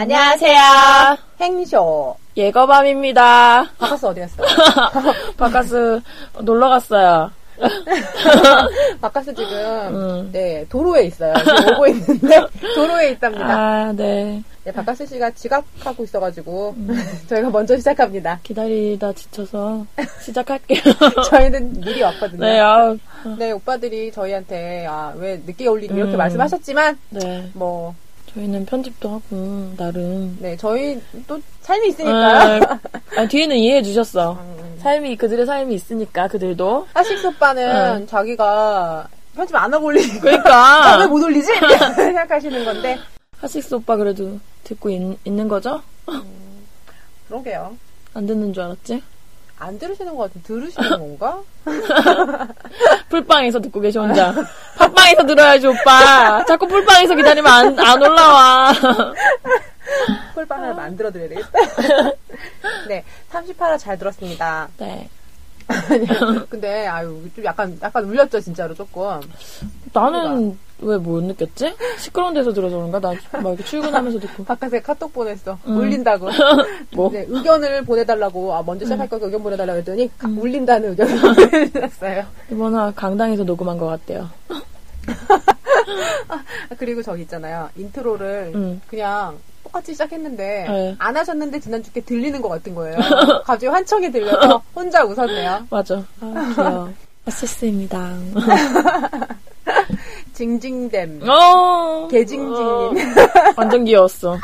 안녕하세요. 행쇼. 예거밤입니다. 바카스 어디 갔어? 바카스 놀러 갔어요. 바카스 지금 음. 네 도로에 있어요. 지금 오고 있는데 도로에 있답니다. 아, 네. 네, 바카스 씨가 지각하고 있어가지고 음. 저희가 먼저 시작합니다. 기다리다 지쳐서 시작할게요. 저희는 미리 왔거든요. 네, 아우. 네, 오빠들이 저희한테 아, 왜 늦게 올리니 이렇게 음. 말씀하셨지만 네. 뭐 저희는 편집도 하고, 나름. 네, 저희 또 삶이 있으니까요. 아, 아, 뒤에는 이해해 주셨어. 음. 삶이, 그들의 삶이 있으니까, 그들도. 하식스 오빠는 자기가 편집 안 하고 올리니까 아, 그러니까. 왜못 올리지? 생각하시는 건데 하식스 오빠 그래도 듣고 있, 있는 거죠? 그러게요. 안 듣는 줄 알았지? 안 들으시는 것 같은 들으시는 건가? 풀빵에서 듣고 계시 혼자. 팟빵에서 들어야지 오빠. 자꾸 풀빵에서 기다리면 안, 안 올라와. 꿀빵 하나 만들어 드려야 되겠다. 네, 38화 잘 들었습니다. 네. 근데 아유 좀 약간 약간 울렸죠 진짜로 조금. 나는 왜 못 느꼈지? 시끄러운 데서 들어서 그런가? 나 막 이렇게 출근하면서 듣고. 바깥에 카톡 보냈어. 음. 울린다고. 뭐? 네, 의견을 보내달라고 아 먼저 시작할 거니까 의견 보내달라고 했더니 음. 울린다는 의견을 보내주셨어요. 이번에 강당에서 녹음한 것 같대요. 아, 그리고 저기 있잖아요 인트로를 음. 그냥 똑같이 시작했는데 네. 안 하셨는데 지난주께 들리는 것 같은 거예요. 갑자기 환청이 들려서 혼자 웃었네요. 맞아. 아, 귀여워. 아시스입니다. 징징댐. 어. 개징징님. 어, 완전 귀여웠어.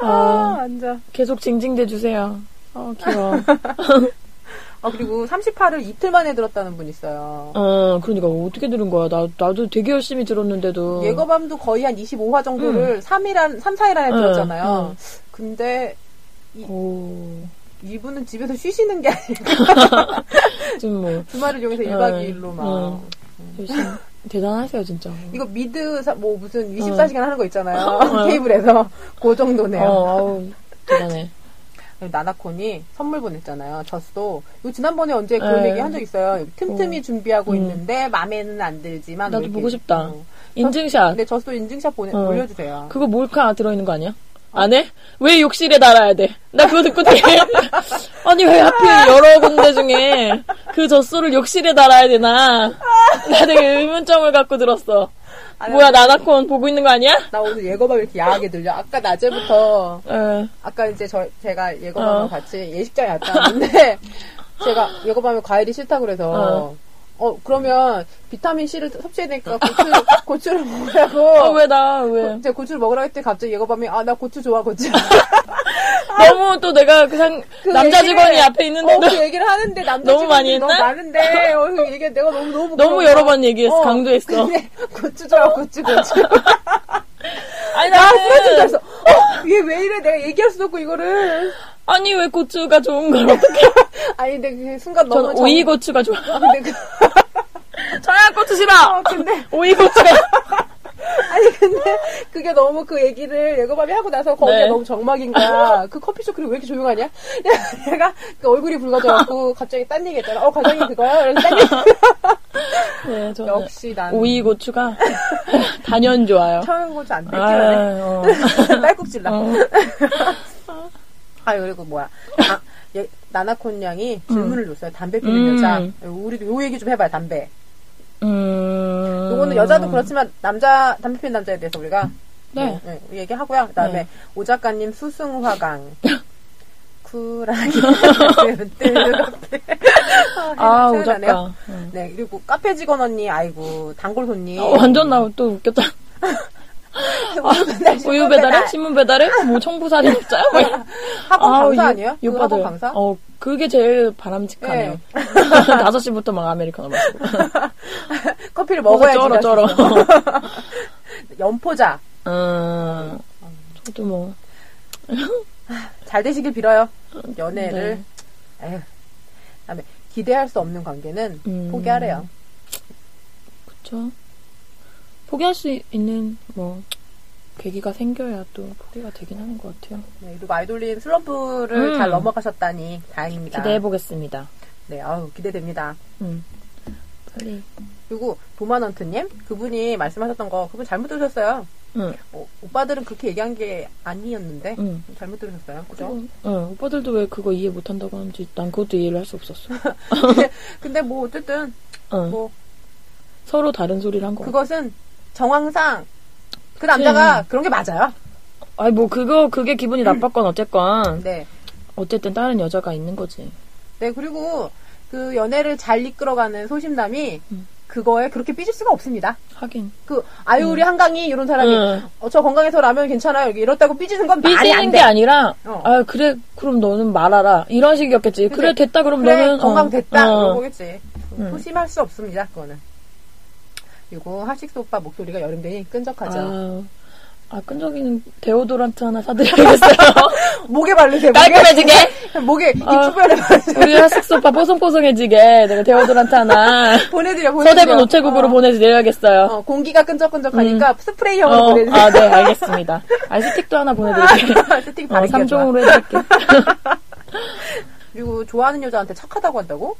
아, 아, 완전. 계속 징징대 주세요. 어, 귀여워. 아, 그리고 38을 이틀 만에 들었다는 분 있어요. 어, 그러니까 어떻게 들은 거야? 나 나도 되게 열심히 들었는데도. 예거밤도 거의 한 25화 정도를 3일 안, 3, 4일 안에 응, 들었잖아요. 응. 근데 오. 이분은 집에서 쉬시는 게 아니라 좀 뭐. 주말을 이용해서 1박 응, 2일로 막. 응. 열심히. 대단하세요, 진짜. 이거 미드 사- 뭐 무슨 24시간 하는 거 있잖아요. 응. 테이블에서. 그 정도네요. 어, 아우, 대단해. 나나콘이 선물 보냈잖아요. 젖소. 이거 지난번에 언제 그런 네. 얘기 한 적 있어요. 틈틈이 어. 준비하고 음. 있는데 마음에는 안 들지만 나도 뭐 보고 싶다. 어. 인증샷. 근데 젖소 인증샷 보내 어. 올려주세요. 그거 몰카 들어있는 거 아니야? 안 해? 왜 욕실에 달아야 돼? 나 그거 듣고 되게. 아니, 왜 하필 여러 군데 중에 그 젖소를 욕실에 달아야 되나? 나 되게 의문점을 갖고 들었어. 아니, 뭐야, 나나콘 보고 있는 거 아니야? 나 오늘 예거밤 이렇게 야하게 들려. 아까 낮에부터 에, 아까 이제 저 제가 예거밤이랑 어. 같이 예식장에 갔다 왔는데 제가 예거밤에 과일이 싫다 그래서 어. 어. 그러면 비타민 C를 섭취해야 되니까 고추, 고추를 먹으라고 어, 왜 나, 왜. 제가 고추를 먹으라고 했더니 갑자기 예거밤이 아나 고추 좋아 고추 너무 또 내가 그냥 그 남자 얘기를- 직원이 앞에 어, 있는데도 그 얘기를 하는데 남자 너무 많이 직원들이 너무 했나? 많은데 어, 그 얘기 내가 너무 너무 너무 부끄러워. 여러 번 얘기했어, 강조했어. 근데 고추 좋아 고추 고추 아니, 나 나는, 쓰러진다 했어 어, 얘왜 이래 내가 얘기할 수 없고 이거를 아니, 왜 고추가 좋은 걸 어떻게. 아니 근데 그 순간 너무 저는 정- 오이고추가 좋아. 아, 근데 그, 청양고추 싫어! 아, 근데 오이 고추가. 아니 근데 그게 너무 그 얘기를 예고밤이 하고 나서 거기가 네. 너무 정막인 거야. 그 커피숍 그리고 왜 이렇게 조용하냐? 내가 그 얼굴이 붉어져갖고 갑자기 딴 얘기했잖아. 어 과장님 그거야? 그래서 딴 얘기. 네, 저는 역시 난 오이 고추가 단연 좋아요. 청양 고추 안 아, 들지네. 어. 딸꾹질 나. 어. 아 그리고 뭐야? 아, 얘, 나나콘 양이 질문을 줬어요. 담배 피는 음. 여자. 우리도 요 얘기 좀 해봐요. 담배. 음. 요거는 여자도 그렇지만 남자 담배 피는 남자에 대해서 우리가 네. 네, 네, 얘기하고요. 그다음에 네. 오 작가님 수승화강 쿨하게 뜨겁게 아. 오작가. 응. 네 그리고 카페 직원 언니 아이고 단골 손님 어, 완전 나 또 웃겼다. 우유 배달, 우유 신문 배달해? 신문 배달해? 뭐 청부살이 이런. 학원 아우, 강사 이- 아니에요? 학원 강사? 어, 그게 제일 바람직하네요. 네. 5시부터 막 아메리카노 마시고. 커피를 먹어야지 쩔어, 쩔어. 연포자 음, 저도 뭐. 잘 되시길 빌어요 연애를 네. 에휴 그다음에 기대할 수 없는 관계는 음. 포기하래요 그쵸. 포기할 수 있는, 뭐, 계기가 생겨야 또 포기가 되긴 하는 것 같아요. 네, 그리고 아이돌린 슬럼프를 음. 잘 넘어가셨다니 다행입니다 기대해 보겠습니다. 네 아우 기대됩니다 음. 빨리. 그리고 도마넌트님 그분이 말씀하셨던 거 그분 잘못 들으셨어요. 응, 어, 오빠들은 그렇게 얘기한 게 아니었는데 응. 잘못 들으셨어요. 그죠? 응, 응, 오빠들도 왜 그거 이해 못한다고 하는지 난 그것도 이해를 할 수 없었어. 근데 뭐 어쨌든 응. 뭐 서로 다른 소리를 한 거. 그것은 정황상 그 남자가 음. 그런 게 맞아요. 아니 뭐 그거 그게 기분이 나빴건 어쨌건 네. 어쨌든 다른 여자가 있는 거지. 네, 그리고 그 연애를 잘 이끌어가는 소심남이 음. 그거에 그렇게 삐질 수가 없습니다. 하긴 그 아유 우리 한강이 이런 사람이 응. 어, 저 건강해서 라면 괜찮아요. 이렇게 이렇다고 삐지는 건 말이 안 돼. 게 아니라 어. 아 그래 그럼 너는 말하라 이런 식이었겠지. 그치? 그래 됐다 그럼 그래 너는 건강 어, 됐다 어. 그런 거겠지. 음. 소심할 수 없습니다. 그거는. 그리고 하식스 오빠 목소리가 여름 되니 끈적하죠. 아, 아 끈적이는 데오도란트 하나 사드려야겠어요. 목에 바르세요. 깔끔해지게. 목에 입 어. 주변에 바르세요. 우리 하식스 오빠 뽀송뽀송해지게 내가 데오도란트 하나 보내드려. 보내드려. 서대문 우체국으로 어. 보내드려야겠어요. 어, 공기가 끈적끈적하니까 스프레이형으로 어, 보내드려. 아, 네, 알겠습니다. 아, 스틱도 하나 보내드릴게요. 스틱 어, 바르기가 좋아. 3종으로 해드릴게요. 그리고 좋아하는 여자한테 착하다고 한다고?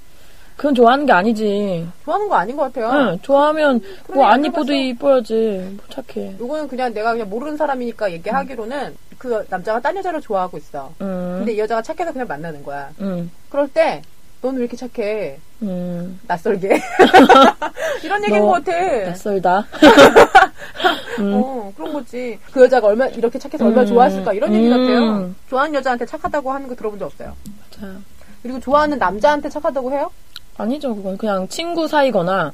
그건 좋아하는 게 아니지. 좋아하는 거 아닌 것 같아요. 응, 좋아하면 뭐안안 이뻐도. 이뻐야지. 뭐 착해. 요거는 그냥 내가 그냥 모르는 사람이니까 얘기하기로는 그 남자가 딴 여자를 좋아하고 있어. 음, 근데 이 여자가 착해서 그냥 만나는 거야. 음, 그럴 때, 넌 왜 이렇게 착해? 음. 낯설게. 이런 얘기인 너것 같아. 낯설다. 음. 어, 그런 거지. 그 여자가 얼마, 이렇게 착해서 얼마나 음. 좋아했을까. 이런 얘기 같아요. 음. 좋아하는 여자한테 착하다고 하는 거 들어본 적 없어요. 자, 그리고 좋아하는 남자한테 착하다고 해요? 아니죠. 그건 그냥 친구 사이거나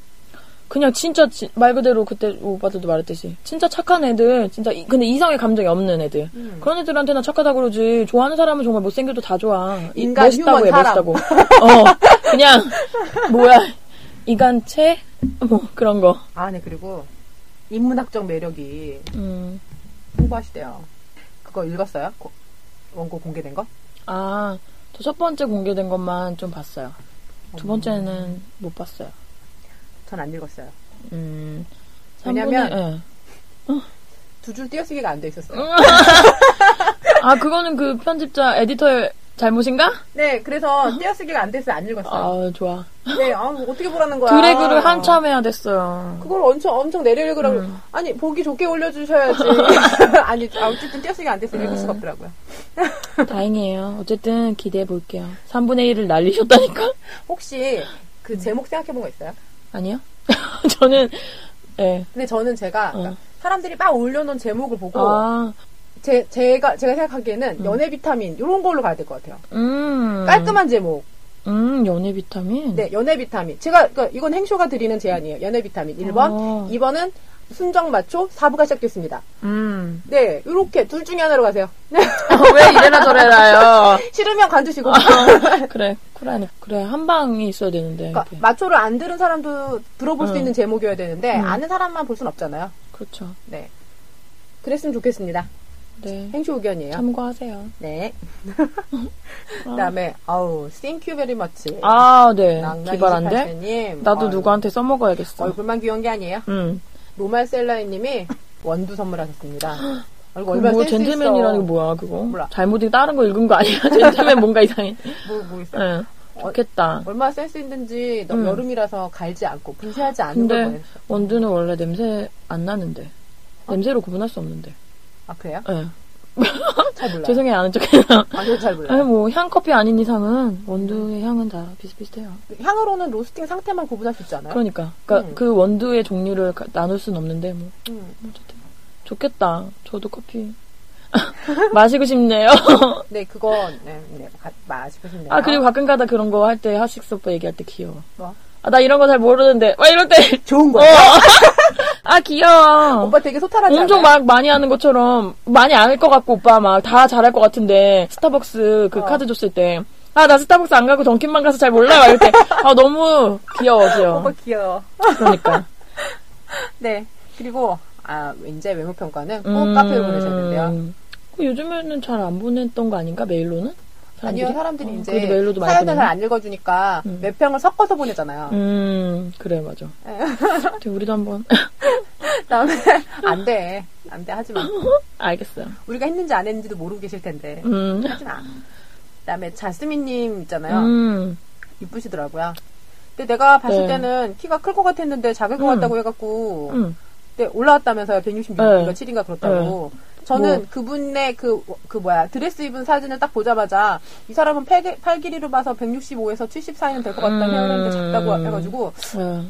그냥 진짜 지- 말 그대로 그때 오빠들도 말했듯이 진짜 착한 애들 진짜 이- 근데 이성의 감정이 없는 애들 음. 그런 애들한테나 착하다 그러지 좋아하는 사람은 정말 못생겨도 다 좋아 이- 인간, 멋있다고 해 사람. 멋있다고 어 그냥 뭐야 이간체 뭐 그런 거 아, 네, 그리고 인문학적 매력이 음. 풍부하시대요. 그거 읽었어요? 고- 원고 공개된 거? 아, 저 첫 번째 공개된 것만 좀 봤어요. 두 번째는 못 봤어요. 전 안 읽었어요. 음, 왜냐면- 3분의, 두줄 띄어쓰기가 안 돼 있었어요. 아, 그거는 그 편집자, 에디터의 잘못인가? 네, 그래서 띄어쓰기가 안 돼서 안 읽었어요. 아, 좋아. 네, 아, 어떻게 보라는 거야. 드래그를 한참 해야 됐어요. 그걸 엄청, 엄청 내려읽으라고. 음. 아니, 보기 좋게 올려주셔야지. 아니, 아, 어쨌든 띄어쓰기가 안 돼서 읽을 수가 없더라고요. 다행이에요. 어쨌든 기대해 볼게요. 3분의 1을 날리셨다니까? 혹시 그 제목 생각해 본 거 있어요? 아니요? 저는, 예. 근데 저는 제가 그러니까 사람들이 막 올려놓은 제목을 보고 아, 제, 제가 제가 생각하기에는 연애 비타민 이런 걸로 가야 될 것 같아요. 음. 깔끔한 제목. 음, 연애 비타민? 네, 연애 비타민. 제가 그러니까 이건 행쇼가 드리는 제안이에요. 연애 비타민 1번, 어. 2번은 순정 마초 4부가 시작됐습니다. 음. 네, 이렇게 둘 중에 하나로 가세요. 왜 이래라 저래라요? 싫으면 관두시고. 그래, 그래, 그래. 한 방이 있어야 되는데. 그러니까. 마초를 안 들은 사람도 들어볼 수 응. 있는 제목이어야 되는데 응. 아는 사람만 볼 순 없잖아요. 그렇죠. 네. 그랬으면 좋겠습니다. 네. 행쇼 의견이에요. 참고하세요. 네. 그다음에 아우 thank you very much. 아, 네. 기발한데? 28세님. 나도 아유, 누구한테 써먹어야겠어. 얼굴만 귀여운 게 아니에요. 응. 로말셀라이님이 원두 선물하셨습니다. 얼굴 그 얼마나 뭐 젠틀맨이라는 게. 뭐야, 그거? 몰라. 잘못 읽 다른 거 읽은 거 아니야? 젠틀맨 뭔가 이상해. 뭐, 뭐 있어. 응. 좋겠다. 얼마나 센스 있는지 너 응. 여름이라서 갈지 않고 분쇄하지 않는 걸 근데 보냈어. 원두는 원래 냄새 안 나는데. 어? 냄새로 구분할 수 없는데. 아 그래요? 예. 죄송해요, 아는 척해요. 아, 저도 잘 몰라요. 뭐, 향커피 아닌 이상은 원두의 향은 다 비슷비슷해요. 향으로는 로스팅 상태만 구분할 수 있지 않아요? 그러니까. 그러니까 음. 그 원두의 종류를 가- 나눌 순 없는데, 뭐. 음. 어쨌든. 좋겠다. 저도 커피. 마시고 싶네요. 네, 그건 네, 네, 가- 마시고 싶네요. 아, 그리고 가끔 가다 그런 거 할 때, 하식스 오빠 얘기할 때 귀여워. 뭐? 아, 나 이런 거 잘 모르는데. 막 이럴 때. 좋은 어. 거예요. 아, 귀여워. 오빠 되게 소탈하지 엄청 않아요? 막 많이 하는 것처럼, 많이 안 할 것 같고, 오빠 막 다 잘할 것 같은데, 스타벅스 그 어. 카드 줬을 때, 아, 나 스타벅스 안 가고 던킨만 가서 잘 몰라. 막 이럴 때, 아, 너무 귀여워, 귀여워. 오빠 귀여워. 그러니까. 네. 그리고 아 왠지 외모 평가는 꼭 음. 카페에 보내셔야 된대요. 그 요즘에는 잘 안 보냈던 거 아닌가? 메일로는? 아니요, 사람들이 어, 이제 메일로도 사연을. 잘 안 읽어주니까 음. 몇 평을 섞어서 보내잖아요. 음, 그래, 맞아. 네. 근데 우리도 한번, 그다음에 안 돼, 안 돼, 하지 마. 알겠어요. 우리가 했는지 안 했는지도 모르고 계실 텐데 음, 하지 마. 그다음에 자스민님 있잖아요. 음, 이쁘시더라고요. 근데 내가 봤을 네. 때는 키가 클 것 같았는데 작을 것 음. 같다고 해갖고 음. 그때 올라왔다면서요. 166인가 네. 7인가 그렇다고. 저는 뭐. 그분의 그, 그 뭐야, 드레스 입은 사진을 딱 보자마자 이 사람은 팔, 팔 길이로 봐서 165에서 70 사이는 될것 같다 음. 헤어졌는데 작다고 해가지고 예.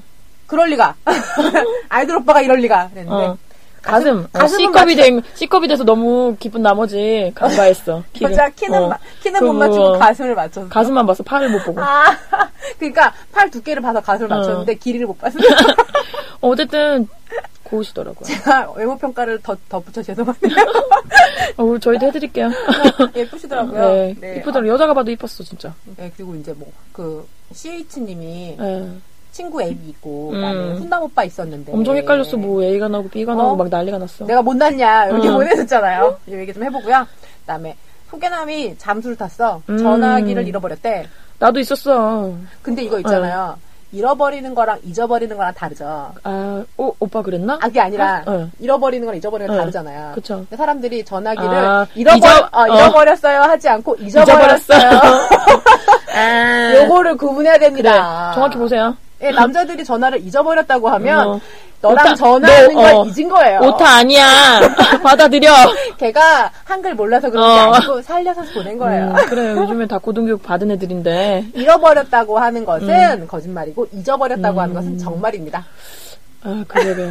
그럴 리가. 아이돌 오빠가 이럴 리가. 그랬는데. 어. 가슴, 어, 가슴은 C컵이 된, C컵이 돼서 너무 기쁜 나머지 간과했어. 키를. 여자 키는, 어. 마- 키는 못 그거 맞추고 가슴을 맞췄어. 가슴만 봐서 팔을 못 보고. 아, 그러니까 팔 두께를 봐서 가슴을 어. 맞췄는데 길이를 못 봤어요. 어쨌든, 고우시더라고요. 제가 외모 평가를 더 덧붙여 죄송합니다. 어, 저희도 해드릴게요. 예쁘시더라고요. 네. 네. 이쁘더라. 여자가 봐도 이뻤어, 진짜. 네, 그리고 이제 뭐, 그, CH님이 예. 친구 애기 있고, 음. 그다음에 훈남 오빠 있었는데. 엄청 헷갈렸어. 뭐 A가 나오고 B가 어? 막 난리가 났어. 내가 못 났냐, 이렇게 음. 보내줬잖아요. 이 얘기 좀 해보고요. 그 다음에, 소개남이 잠수를 탔어. 음. 전화기를 잃어버렸대. 나도 있었어. 근데 이거 있잖아요. 잃어버리는 거랑 잊어버리는 거랑 다르죠. 아, 오, 오빠 그랬나? 아, 그게 아니라, 어. 잃어버리는 거랑 잊어버리는 건 어. 다르잖아요. 그쵸. 사람들이 전화기를 아, 잃어버, 잊어- 어, 어. 잃어버렸어요 하지 않고 잊어버렸어요. 아. 요거를 구분해야 그래. 됩니다. 정확히 보세요. 예, 남자들이 전화를 잊어버렸다고 하면 어. 너랑 오타- 전화하는 너, 걸 어. 잊은 거예요. 오타 아니야. 받아들여. 걔가 한글 몰라서 그런 어. 게 아니고 살려서 보낸 거예요. 음, 그래, 요즘에 다 고등교육 받은 애들인데. 잃어버렸다고 하는 것은 음. 거짓말이고 잊어버렸다고 하는 것은 정말입니다. 아, 그러게.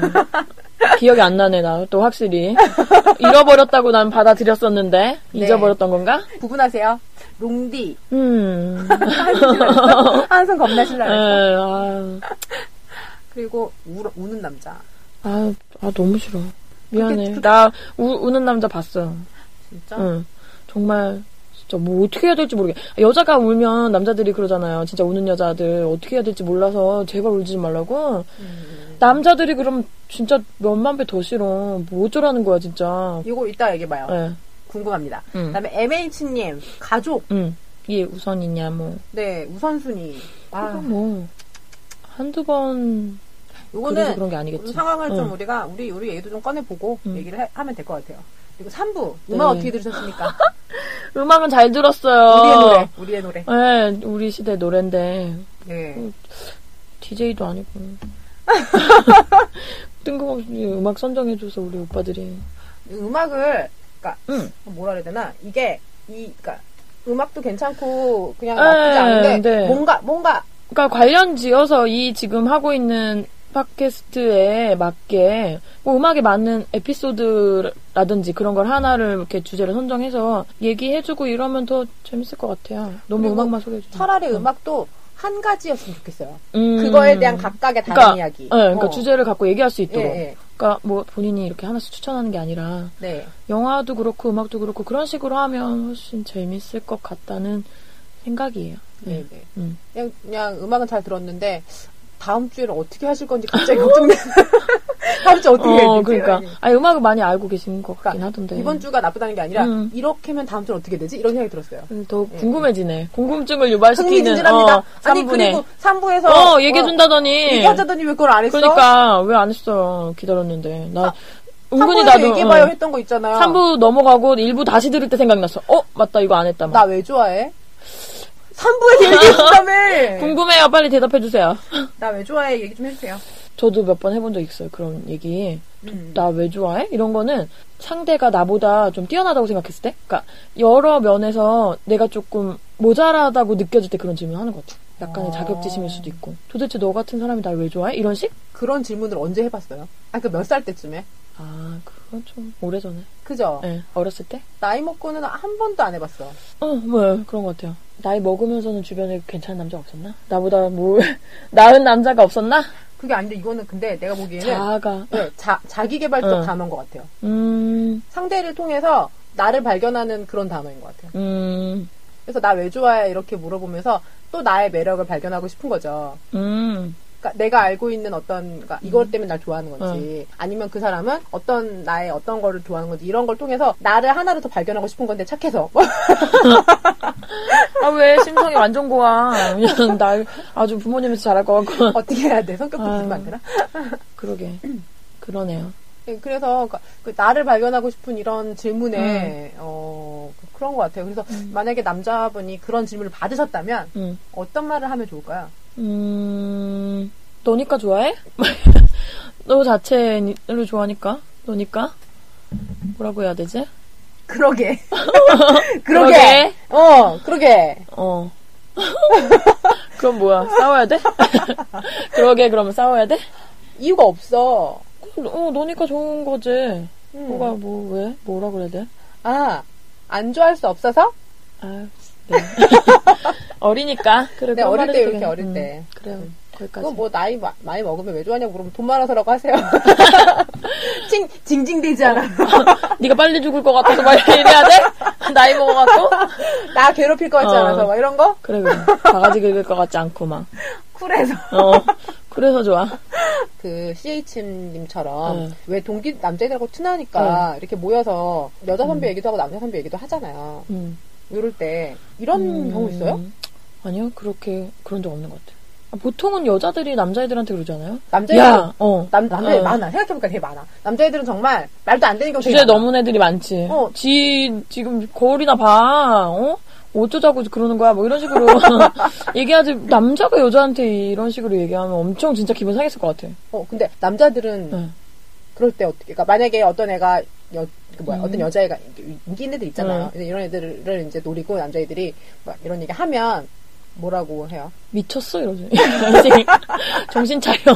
기억이 안 나네, 나. 또 확실히. 잃어버렸다고 난 받아들였었는데. 네. 잊어버렸던 건가? 구분하세요. 롱디 음. 한숨 겁나 에, 신나요. 아, 그리고 우, 우는 남자. 아, 아, 너무 싫어. 미안해. 그게- 나 우, 우는 남자 봤어. 진짜? 응. 정말, 진짜 뭐 어떻게 해야 될지 모르겠. 여자가 울면 남자들이 그러잖아요. 진짜 우는 여자들 어떻게 해야 될지 몰라서 제발 울지 말라고. 음. 남자들이 그럼 진짜 몇만 배 더 싫어. 뭐 어쩌라는 거야, 진짜. 이거 이따 얘기해봐요. 예. 궁금합니다. 음. 그다음에 MH님 가족. 응. 이게 우선이냐, 뭐. 네 우선순위. 아, 뭐. 한두 번. 요거는 그런 게 아니겠지. 상황을 좀 응. 우리가 우리 우리 얘기도 좀 꺼내보고 음. 얘기를 해- 하면 될 것 같아요. 그리고 3부 음악 네. 어떻게 들으셨습니까? 음악은 잘 들었어요. 우리의 노래, 우리의 노래. 네, 우리 시대 노래인데. 네. DJ도 아니고. 뜬금없이 음악 선정해줘서 우리 오빠들이. 음악을 그러니까 응. 뭐라 그래야 되나 이게 이 그러니까 음악도 괜찮고 그냥 에, 나쁘지 않은데 네. 뭔가 뭔가 그러니까 관련 지어서 이 지금 하고 있는 팟캐스트에 맞게 뭐 음악에 맞는 에피소드라든지 그런 걸 하나를 이렇게 주제를 선정해서 얘기해주고 이러면 더 재밌을 것 같아요. 너무 음악만 소개해주면. 차라리 음악도 한 가지였으면 좋겠어요. 음. 그거에 대한 각각의 다른 그러니까, 이야기. 네, 그러니까 어. 주제를 갖고 얘기할 수 있도록. 예, 예. 그러니까 뭐 본인이 이렇게 하나씩 추천하는 게 아니라 네. 영화도 그렇고 음악도 그렇고 그런 식으로 하면 훨씬 재밌을 것 같다는 생각이에요. 네, 네. 음. 그냥, 그냥 음악은 잘 들었는데 다음 주에는 어떻게 하실 건지 갑자기 걱정돼. 다음 주 어떻게 어? 그러니까 아 음악을 많이 알고 계신 것 같긴 그러니까 하던데. 이번 주가 나쁘다는 게 아니라 음. 이렇게면 다음 주는 어떻게 되지? 이런 생각이 들었어요. 더 예. 궁금해지네. 궁금증을 유발시키는 흥미진진합니다. 어, 아니 3분에. 그리고 3부에서 어, 얘기해 준다더니. 얘기하자더니 왜 그걸 안 했어? 그러니까 왜 안 했어? 기다렸는데 나 은근히 3부에서 나도 얘기해봐요 어, 했던 거 있잖아요. 3부 넘어가고 1부 다시 들을 때 생각났어. 어 맞다 이거 안 했다. 막. 나왜 좋아해? 3부에서 얘기해준다며. 궁금해요. 빨리 대답해 주세요. 나 왜 좋아해? 얘기 좀 해주세요. 저도 몇 번 해본 적 있어요. 그런 얘기. 음. 나왜 좋아해? 이런 거는 상대가 나보다 좀 뛰어나다고 생각했을 때, 그러니까 여러 면에서 내가 조금 모자라다고 느껴질 때 그런 질문 하는 것 같아. 약간의 어. 자격지심일 수도 있고. 도대체 너 같은 사람이 날 왜 좋아해? 이런 식? 그런 질문을 언제 해봤어요? 아, 그 몇 살 때쯤에? 아, 그건 좀 오래전에. 그죠? 네, 어렸을 때? 나이 먹고는 한 번도 안 해봤어. 어, 뭐 그런 것 같아요. 나이 먹으면서는 주변에 괜찮은 남자 없었나? 나보다 뭐 나은 남자가 없었나? 그게 아닌데 이거는 근데 내가 보기에는 자아가. 네, 자, 자기 개발적 응. 단어인 것 같아요. 음, 상대를 통해서 나를 발견하는 그런 단어인 것 같아요. 음, 그래서 나 왜 좋아해? 이렇게 물어보면서 또 나의 매력을 발견하고 싶은 거죠. 음. 그러니까 내가 알고 있는 어떤 그러니까 이것 때문에 날 좋아하는 건지 아니면 그 사람은 어떤 나의 어떤 거를 좋아하는 건지 이런 걸 통해서 나를 하나를 더 발견하고 싶은 건데 착해서 아, 왜 심성이 완전 고와. 그냥 날 아주 부모님에서 자랄 것 같고. 어떻게 해야 돼 성격도. 부리면 안 되나? 그러게. 그러네요. 예, 그래서 그러니까 그 나를 발견하고 싶은 이런 질문에 어 그- 그런 것 같아요. 그래서 만약에 남자분이 그런 질문을 받으셨다면 음. 어떤 말을 하면 좋을까요? 음, 너니까 좋아해? 너 자체를 좋아하니까? 너니까? 뭐라고 해야 되지? 그러게. 그러게. 그러게. 어, 그러게. 어. 그럼 뭐야? 싸워야 돼? 그러게, 그러면 싸워야 돼? 이유가 없어. 어, 너니까 좋은 거지. 음. 뭐가, 뭐, 왜? 뭐라 그래야 돼? 아, 안 좋아할 수 없어서? 아, 네. 어리니까. 그래, 네, 어릴 때 이렇게. 어릴 음, 때. 그래요. 거기까지. 그건 뭐 나이 마- 많이 먹으면 왜 좋아하냐고 그러면 돈 많아서라고 하세요. 찡, 징징대지 않아. 네가 빨리 죽을 것 같아서 막 이래야 돼? 나이 먹어갖고? 나 괴롭힐 것 같지 어. 않아서 막 이런 거? 그래, 그래. 바가지 긁을 것 같지 않고 막. 쿨해서. 어. 그래서 좋아. 그 CH님처럼 응. 왜 동기 남자애들하고 친하니까 이렇게 모여서 여자 선배 얘기도 하고 남자 선배 얘기도 하잖아요. 음. 이럴 때 이런 음, 경우 있어요? 아니요, 그렇게, 그런 적 없는 것 같아요. 아, 보통은 여자들이 남자애들한테 그러잖아요? 남자애들 야, 어. 남 남자애 어. 많아 생각해보니까 되게 많아. 남자애들은 정말 말도 안 되는 경우 주제. 넘은 애들이 많지. 어. 지, 지금 거울이나 봐, 어? 어쩌자고 그러는 거야? 뭐 이런 식으로 얘기하지. 남자가 여자한테 이런 식으로 얘기하면 엄청 진짜 기분 상했을 것 같아. 어 근데 남자들은 응. 그럴 때 어떻게? 그러니까 만약에 어떤 애가 여, 그 뭐야 음. 어떤 여자애가 인기 있는 애들 있잖아요. 응. 근데 이런 애들을 이제 노리고 남자애들이 막 이런 얘기 하면 뭐라고 해요? 미쳤어? 이러지. 정신, 차려.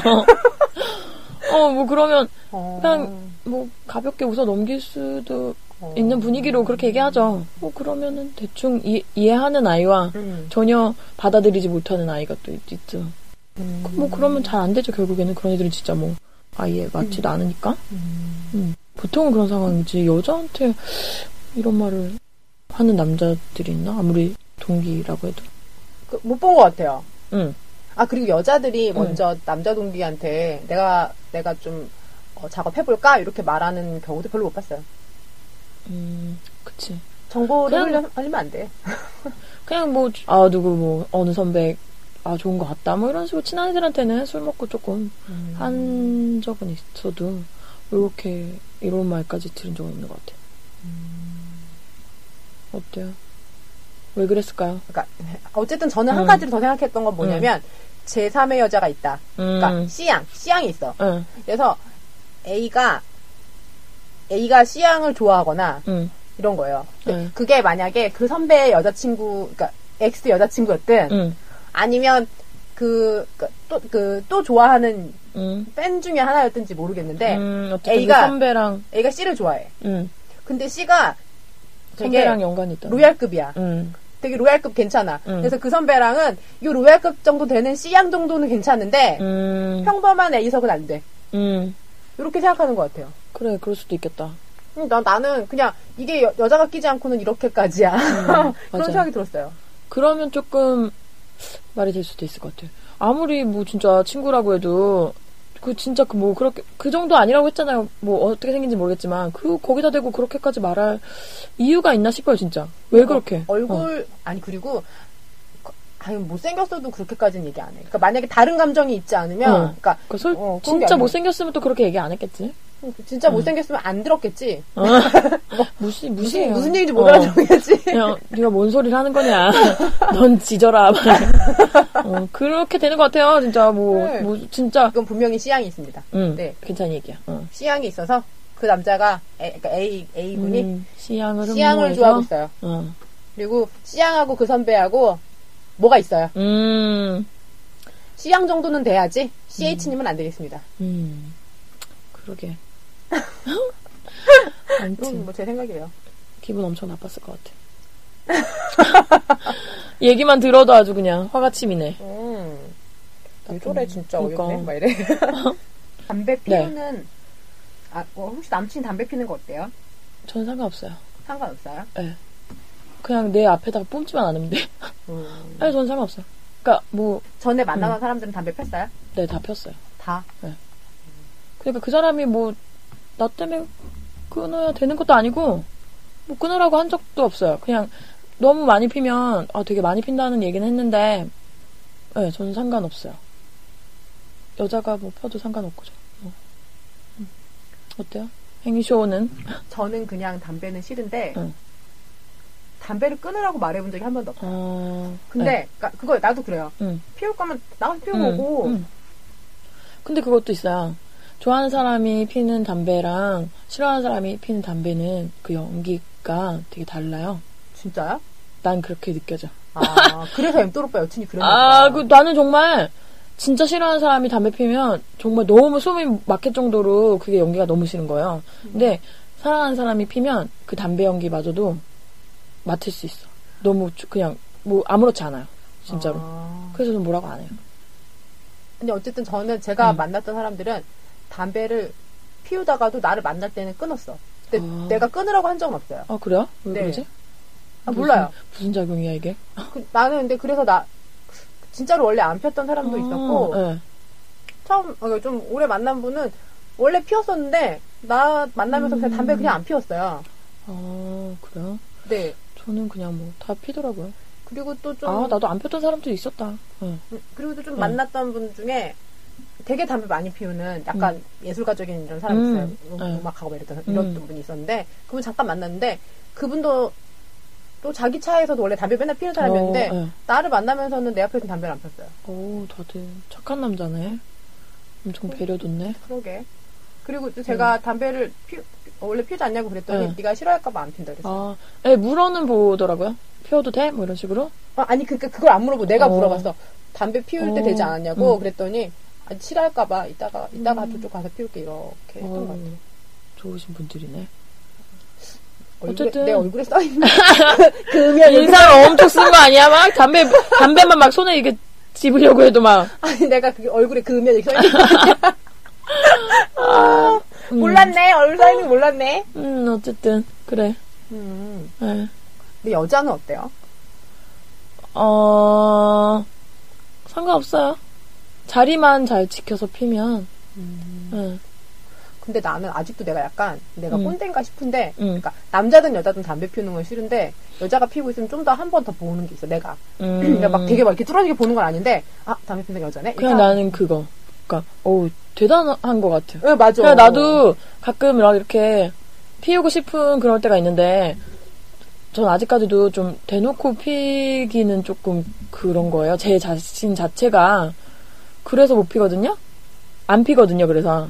어, 뭐 그러면 어, 그냥 뭐 가볍게 웃어 넘길 수도 어. 있는 분위기로 그렇게 얘기하죠. 뭐 그러면은 대충 이, 이해하는 아이와 음. 전혀 받아들이지 못하는 아이가 또 있, 있죠. 음. 뭐 그러면 잘 안 되죠. 결국에는 그런 애들은 진짜 뭐 아예 맞지도 않으니까. 음. 음. 보통은 그런 상황이지 여자한테 이런 말을 하는 남자들이 있나? 아무리 동기라고 해도. 그, 못본 것 같아요. 응. 아 그리고 여자들이 응. 먼저 남자 동기한테 내가 내가 좀 어, 작업해볼까 이렇게 말하는 경우도 별로 못 봤어요. 음, 그치. 정보를 그냥- 흘리면 안 돼. 그냥 뭐, 아, 누구 뭐, 어느 선배, 아, 좋은 것 같다. 뭐 이런 식으로 친한 애들한테는 술 먹고 조금 한 적은 있어도, 이렇게, 이런 말까지 들은 적은 없는 것 같아요. 어때요? 왜 그랬을까요? 그러니까 어쨌든 저는 한 음. 가지를 더 생각했던 건 뭐냐면 제 3의 여자가 있다. 그러니까 음, C양, C양이 있어. 응, 그래서 A가 A가 C양을 좋아하거나 응, 이런 거예요. 그게 만약에 그 선배의 여자친구, 그러니까 X 여자친구였든 응, 아니면 그, 또, 그, 또 좋아하는 응. 팬 중에 하나였든지 모르겠는데, 음, 어쨌든 A가- 그 선배랑, A가 C를 좋아해. 응, 근데 C가 되게 선배랑 연관이 있다. 로얄급이야. 응, 되게 로얄급 괜찮아. 음. 그래서 그 선배랑은 이 로얄급 정도 되는 C양 정도는 괜찮은데, 음, 평범한 A석은 안 돼. 음. 이렇게 생각하는 것 같아요. 그래, 그럴 수도 있겠다. 음, 나, 나는 그냥 이게 여, 자가 끼지 않고는 이렇게까지야. 그런 맞아. 생각이 들었어요. 그러면 조금 말이 될 수도 있을 것 같아요. 아무리 뭐 진짜 친구라고 해도 그 진짜 그 뭐 그렇게 그 정도 아니라고 했잖아요. 뭐 어떻게 생긴지 모르겠지만 그 거기다 대고 그렇게까지 말할 이유가 있나 싶어요, 진짜. 왜 그렇게? 어, 얼굴, 아니, 그리고, 아니, 못생겼어도 그렇게까지는 얘기 안 해. 그러니까 만약에 다른 감정이 있지 않으면, 어. 그러니까, 그 설, 어, 진짜. 못생겼으면 또 그렇게 얘기 안 했겠지. 진짜 못생겼으면 안 들었겠지. 어. 무시 무슨, 무시해요. 무슨 얘기인지 못 어. 알아듣겠지. 그냥 네가 뭔 소리를 하는 거냐. 넌 지져라. 막. 어, 그렇게 되는 것 같아요. 진짜 뭐, 네. 뭐 진짜. 이건 분명히 C양이 있습니다. 응, 네. 괜찮은 얘기야. 어. C양이 있어서 그 남자가 A, 그러니까 A, A분이 음, C양을 C양을 흠모해서- 좋아하고 있어요. 어. 그리고 C양하고 그 선배하고 뭐가 있어요. 음, C양 정도는 돼야지 CH님은 안 되겠습니다. 음, 그러게. 아무튼 뭐제 생각이에요. 기분 엄청 나빴을 것 같아. 얘기만 들어도 아주 그냥 화가 치미네. 음. 저래 진짜 그러니까. 어이없네 막 이래. 담배 피우는 아 어, 혹시 남친 담배 피는 거 어때요? 저는 상관없어요. 상관없어요? 예. 그냥 내 앞에다가 뿜지만 않으면 돼. 음. 아니, 저는 상관없어요. 그니까, 뭐, 전에 만나던 사람들은 담배 폈어요? 네, 다 폈어요. 다. 그러니까 그 사람이 뭐, 나 때문에 끊어야 되는 것도 아니고, 뭐, 끊으라고 한 적도 없어요. 그냥, 너무 많이 피면, 아, 되게 많이 핀다는 얘기는 했는데, 네, 저는 상관없어요. 여자가 뭐 펴도 상관없고, 저. 어. 음. 어때요? 행쇼는? 저는 그냥 담배는 싫은데 응. 담배를 끊으라고 말해본 적이 한 번도 없어요. 어. 근데 네. 그러니까 그거 나도 그래요. 응. 피울 거면 응, 피우고 응. 근데 그것도 있어요. 좋아하는 사람이 피는 담배랑 싫어하는 사람이 피는 담배는 그 연기가 되게 달라요. 진짜야? 난 그렇게 느껴져. 아, 그래서 엠돌 오빠 여친이 그랬나 아, 보다. 그 나는 정말 진짜 싫어하는 사람이 담배 피면 정말 너무 숨이 막힐 정도로 그게 연기가 너무 싫은 거예요. 근데 사랑하는 사람이 피면 그 담배 연기마저도 맡을 수 있어. 너무 주- 그냥 뭐 아무렇지 않아요. 진짜로. 아. 그래서 저는 뭐라고 안 해요. 근데 어쨌든 저는 제가 음. 만났던 사람들은 담배를 피우다가도 나를 만날 때는 끊었어. 근데 아. 내가 끊으라고 한 적은 없어요. 아 그래요? 왜 네. 그러지? 아, 몰라요. 무슨, 작용이야 이게? 그- 나는 근데 그래서 나 진짜로 원래 안 폈던 사람도 있었고 아, 네. 처음 어, 좀 오래 만난 분은 원래 피웠었는데 나 만나면서 그냥 음. 담배 그냥 안 피웠어요. 아 그래요? 네. 저는 그냥 뭐 다 피더라고요. 그리고 또 좀 아 나도 안 폈던 사람도 있었다. 네. 그리고 또좀 음. 만났던 분 중에 되게 담배 많이 피우는 약간 예술가적인 이런 사람 있어요. 음. 음. 네. 음악하고 막 이랬던 이런 음. 분이 있었는데 그분 잠깐 만났는데 그분도 또 자기 차에서도 원래 담배 맨날 피우는 사람이었는데 어, 네. 나를 만나면서는 내 앞에서 담배를 안 폈어요. 오 다들 착한 남자네. 엄청 배려줬네. 그러게. 그리고 또 제가 담배를 피 원래 피우지 않냐고 그랬더니 네. 네가 싫어할까봐 안 핀다 그랬어. 아, 예, 물어는 보더라고요. 피워도 돼? 뭐 이런 식으로. 아, 아니 그니까 그걸 안 물어보고 내가 어. 물어봤어. 담배 피울 때 어. 되지 않았냐고 음. 그랬더니 아, 싫어할까봐 이따가 이따가 음. 저쪽 가서 피울게 이렇게 했던 것 같아. 어, 좋으신 분들이네. 얼굴에, 어쨌든. 내 얼굴에 써 있는 그 음영이 인상을 엄청 쓴 거 아니야? 막 담배, 담배만 막 손에 이게 집으려고 해도 막. 아니 내가 그 얼굴에 그 음영이 써 있는? 아, 음. 몰랐네 얼굴 써 있는 거 몰랐네. 음, 어쨌든, 그래. 음. 예. 근데 여자는 어때요? 어, 상관없어요. 자리만 잘 지켜서 피면, 예. 근데 나는 아직도 내가 약간 내가 음. 꼰대인가 싶은데 음. 그러니까 남자든 여자든 담배 피우는 건 싫은데 여자가 피우고 있으면 좀 더 한 번 더 보는 게 있어 내가 음. 그러니까 막 되게 막 이렇게 뚫어지게 보는 건 아닌데 아 담배 피우는 여자네 그냥 이렇게 나는 그거. 그니까, 어우, 대단한 것 같아. 네, 맞아 그냥 나도 가끔 막 이렇게 피우고 싶은 그럴 때가 있는데, 전 아직까지도 좀 대놓고 피기는 조금 그런 거예요. 제 자신 자체가. 그래서 못 피거든요? 안 피거든요, 그래서.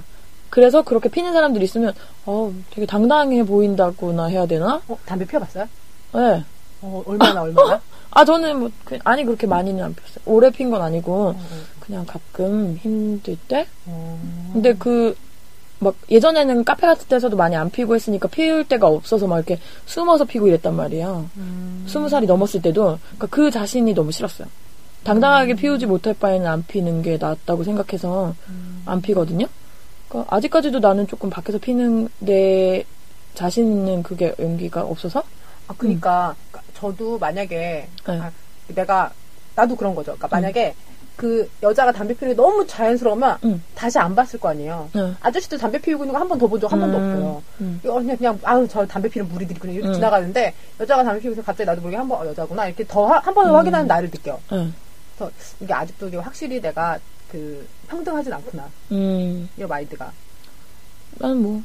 그래서 그렇게 피는 사람들이 있으면, 어 되게 당당해 보인다거나 해야 되나? 어, 담배 피워봤어요? 네. 어, 얼마나 얼마나? 아, 저는 뭐, 그- 아니, 그렇게 많이는 안 피웠어요. 오래 핀 건 아니고, 어, 그냥 가끔 힘들 때? 어. 근데 그, 막, 예전에는 카페 같은 데서도 많이 안 피고 했으니까 피울 데가 없어서 막 이렇게 숨어서 피고 이랬단 말이야. 음. 스무 살이 넘었을 때도, 그러니까 그 자신이 너무 싫었어요. 당당하게 피우지 못할 바에는 안 피는 게 낫다고 생각해서 안 피거든요? 그러니까 아직까지도 나는 조금 밖에서 피는 내 자신 있는 그게 용기가 없어서? 아, 그니까, 저도 만약에, 네. 아, 내가, 나도 그런 거죠. 그러니까 만약에, 그 여자가 담배 피우는 게 너무 자연스러우면, 응. 다시 안 봤을 거 아니에요. 네. 아저씨도 담배 피우고 있는 거 한 번 더 본 적 한 번도 음, 없어요. 음. 이거 그냥, 그냥, 아우, 저 담배 피는 무리들이 그냥 이렇게 음. 지나가는데, 여자가 담배 피우면서 갑자기 나도 모르게 한 번, 어, 여자구나. 이렇게 더, 한번 음. 확인하는 나를 느껴. 네. 그래서 이게 아직도 확실히 내가 그, 평등하진 않구나. 음, 이 마인드가. 나는 뭐,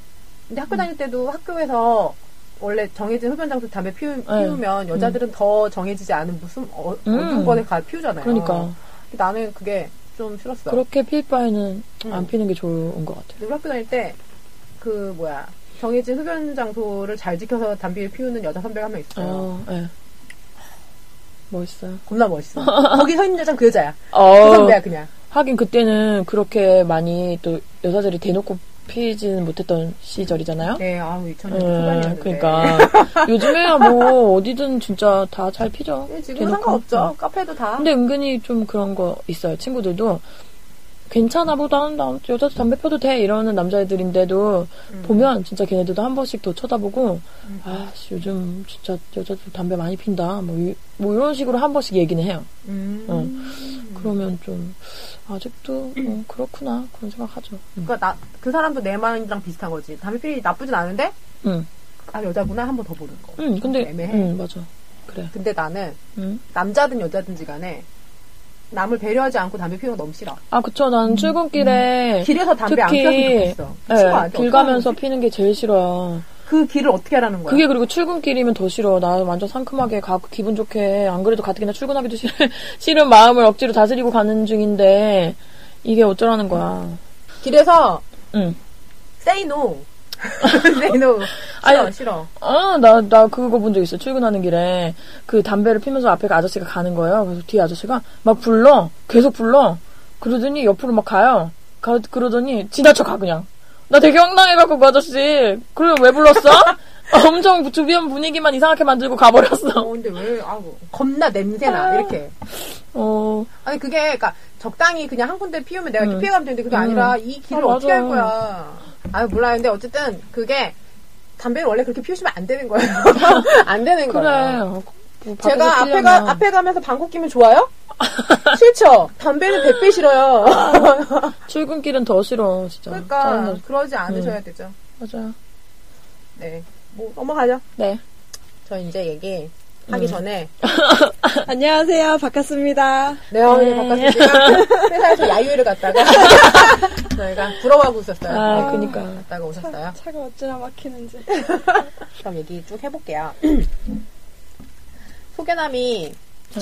근데 학교 다닐 때도 학교에서 원래 정해진 흡연 장소 담배 피우, 네. 피우면 여자들은 더 정해지지 않은 무슨 어, 음. 어떤 번에 가 피우잖아요. 그러니까. 나는 그게 좀 싫었어. 그렇게 필 바에는 음. 안 피는 게 좋은 것 같아요. 우리 학교 다닐 때 그 뭐야 정해진 흡연 장소를 잘 지켜서 담배를 피우는 여자 선배가 한 명 있어요. 어, 예. 멋있어요. 겁나 멋있어. 거기 서 있는 여자는 그 여자야. 그 어, 선배야 그냥. 하긴 그때는 그렇게 많이 또 여자들이 대놓고 피지는 못했던 시절이잖아요. 네, 아우 2000년 음, 초반이었는데. 그러니까 요즘에야 뭐 어디든 진짜 다 잘 피죠. 네, 지금. 상관없죠. 음. 카페도 다. 근데 은근히 좀 그런 거 있어요. 친구들도 괜찮아, 뭐 나는 나 여자도 담배 펴도 돼 이러는 남자애들인데도 음. 보면 진짜 걔네들도 한 번씩 더 쳐다보고 아 씨, 요즘 진짜 여자들 담배 많이 핀다 뭐, 이, 뭐 이런 식으로 한 번씩 얘기는 해요. 음. 어. 그러면 좀 아직도 어, 그렇구나 그런 생각하죠. 음. 그러니까 나 그 사람도 내 마음이랑 비슷한 거지. 담배 피우기 나쁘진 않은데 응, 아 여자구나 한 번 더 보는 거. 응, 근데 애매해. 응, 맞아. 그래. 근데 나는 응. 남자든 여자든지 간에 남을 배려하지 않고 담배 피우는 거 너무 싫어. 아 그쵸. 나는 출근길에 길에서 담배 안 피웠으면 좋겠어. 아니야? 길 가면서 피는 게 제일 싫어요. 그 길을 어떻게 하라는 거야? 그게 그리고 출근길이면 더 싫어. 나 완전 상큼하게 가고 기분 좋게 안 그래도 가뜩이나 출근하기도 싫, 싫은 마음을 억지로 다스리고 가는 중인데 이게 어쩌라는 거야. 길에서 응. say no. Say no. 싫어, 아니, 싫어. 아, 나, 나 그거 본 적 있어. 출근하는 길에 그 담배를 피면서 앞에 그 아저씨가 가는 거예요. 그래서 뒤에 아저씨가 막 불러. 계속 불러. 그러더니 옆으로 막 가요. 가, 그러더니 지나쳐 가, 그냥. 나 되게 황당해갖고 그 아저씨. 그래, 왜 불렀어? 엄청 주변 분위기만 이상하게 만들고 가버렸어. 어, 근데 왜, 아우, 겁나 냄새나, 이렇게. 어, 아니, 그게, 그니까, 적당히 그냥 한 군데 피우면 내가 이렇게 음. 피해가면 되는데, 그게 음. 아니라, 이 길을 아, 어떻게 할. 거야. 아 몰라요. 근데 어쨌든, 그게, 담배를 원래 그렇게 피우시면 안 되는 거예요. 안 되는 그래. 거예요. 어, 뭐 제가 앞에. 가, 앞에 가면서 방귀 끼면 좋아요? 싫죠? 담배는 100배 싫어요. 출근길은 더 싫어, 진짜. 그러니까, 짜증나. 그러지 않으셔야 되죠. 맞아요. 네. 뭐, 넘어가죠. 네. 저 이제 얘기 하기 음. 전에, 안녕하세요. 바꿨습니다. 네, 어머니 네. 바꿨습니다. 회사에서 야유회를 갔다가, 저희가 부러워하고 있었어요. 아, 네. 그니까. 갔다가 오셨어요. 차 가 어찌나 막히는지. 그럼 얘기 쭉 해볼게요. 소개남이 저,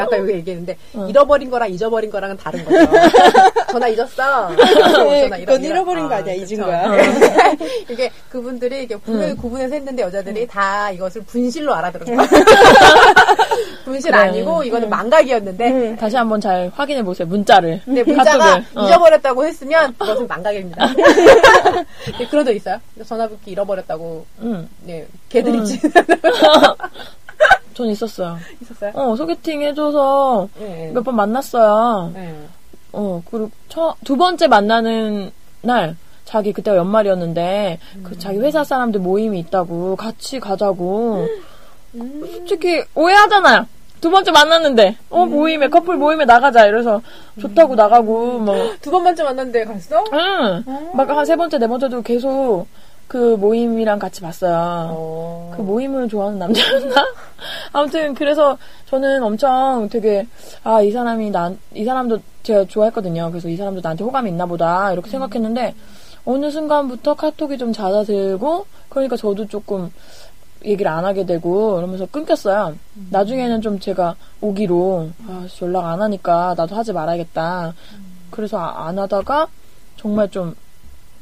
아까 여기 얘기했는데 어. 잃어버린 거랑 잊어버린 거랑은 다른 거죠. 전화 잊었어. 네, 전화 그건 잃어버린 거 아니야, 그쵸. 잊은 거야. 이게 그분들이 이게 분명히 응. 구분해서 했는데 여자들이 다 이것을 분실로 알아들은 거야. 분실 그래. 아니고 이거는 망각이었는데 다시 한번 잘 확인해 보세요. 문자를. 근데 문자가. 어. 잊어버렸다고 했으면 그것은 망각입니다. 네, 그런 적 있어요? 전화번호 잃어버렸다고 응. 네 응. 있지 전 있었어요. 있었어요? 어, 소개팅 해줘서 네. 몇번 만났어요. 네. 어, 그리고 처, 두 번째 만나는 날, 자기 그때가 연말이었는데, 그 자기 회사 사람들 모임이 있다고, 같이 가자고. 솔직히 오해하잖아요. 두 번째 만났는데, 어, 모임에, 커플 모임에 나가자. 이래서 좋다고 나가고, 뭐, 두 번 만째 만났는데 갔어? 응. 막 한 세 번째, 네 번째도 계속 그 모임이랑 같이 봤어요. 어. 그 모임을 좋아하는 남자였나? 아무튼 그래서 저는 엄청 되게 아 이 사람이 난 이 사람도 제가 좋아했거든요. 그래서 이 사람도 나한테 호감이 있나 보다 이렇게 생각했는데 어느 순간부터 카톡이 좀 잦아들고 그러니까 저도 조금 얘기를 안 하게 되고 이러면서 끊겼어요. 나중에는 좀 제가 오기로 아 씨, 연락 안 하니까 나도 하지 말아야겠다. 그래서 아- 안 하다가 정말 좀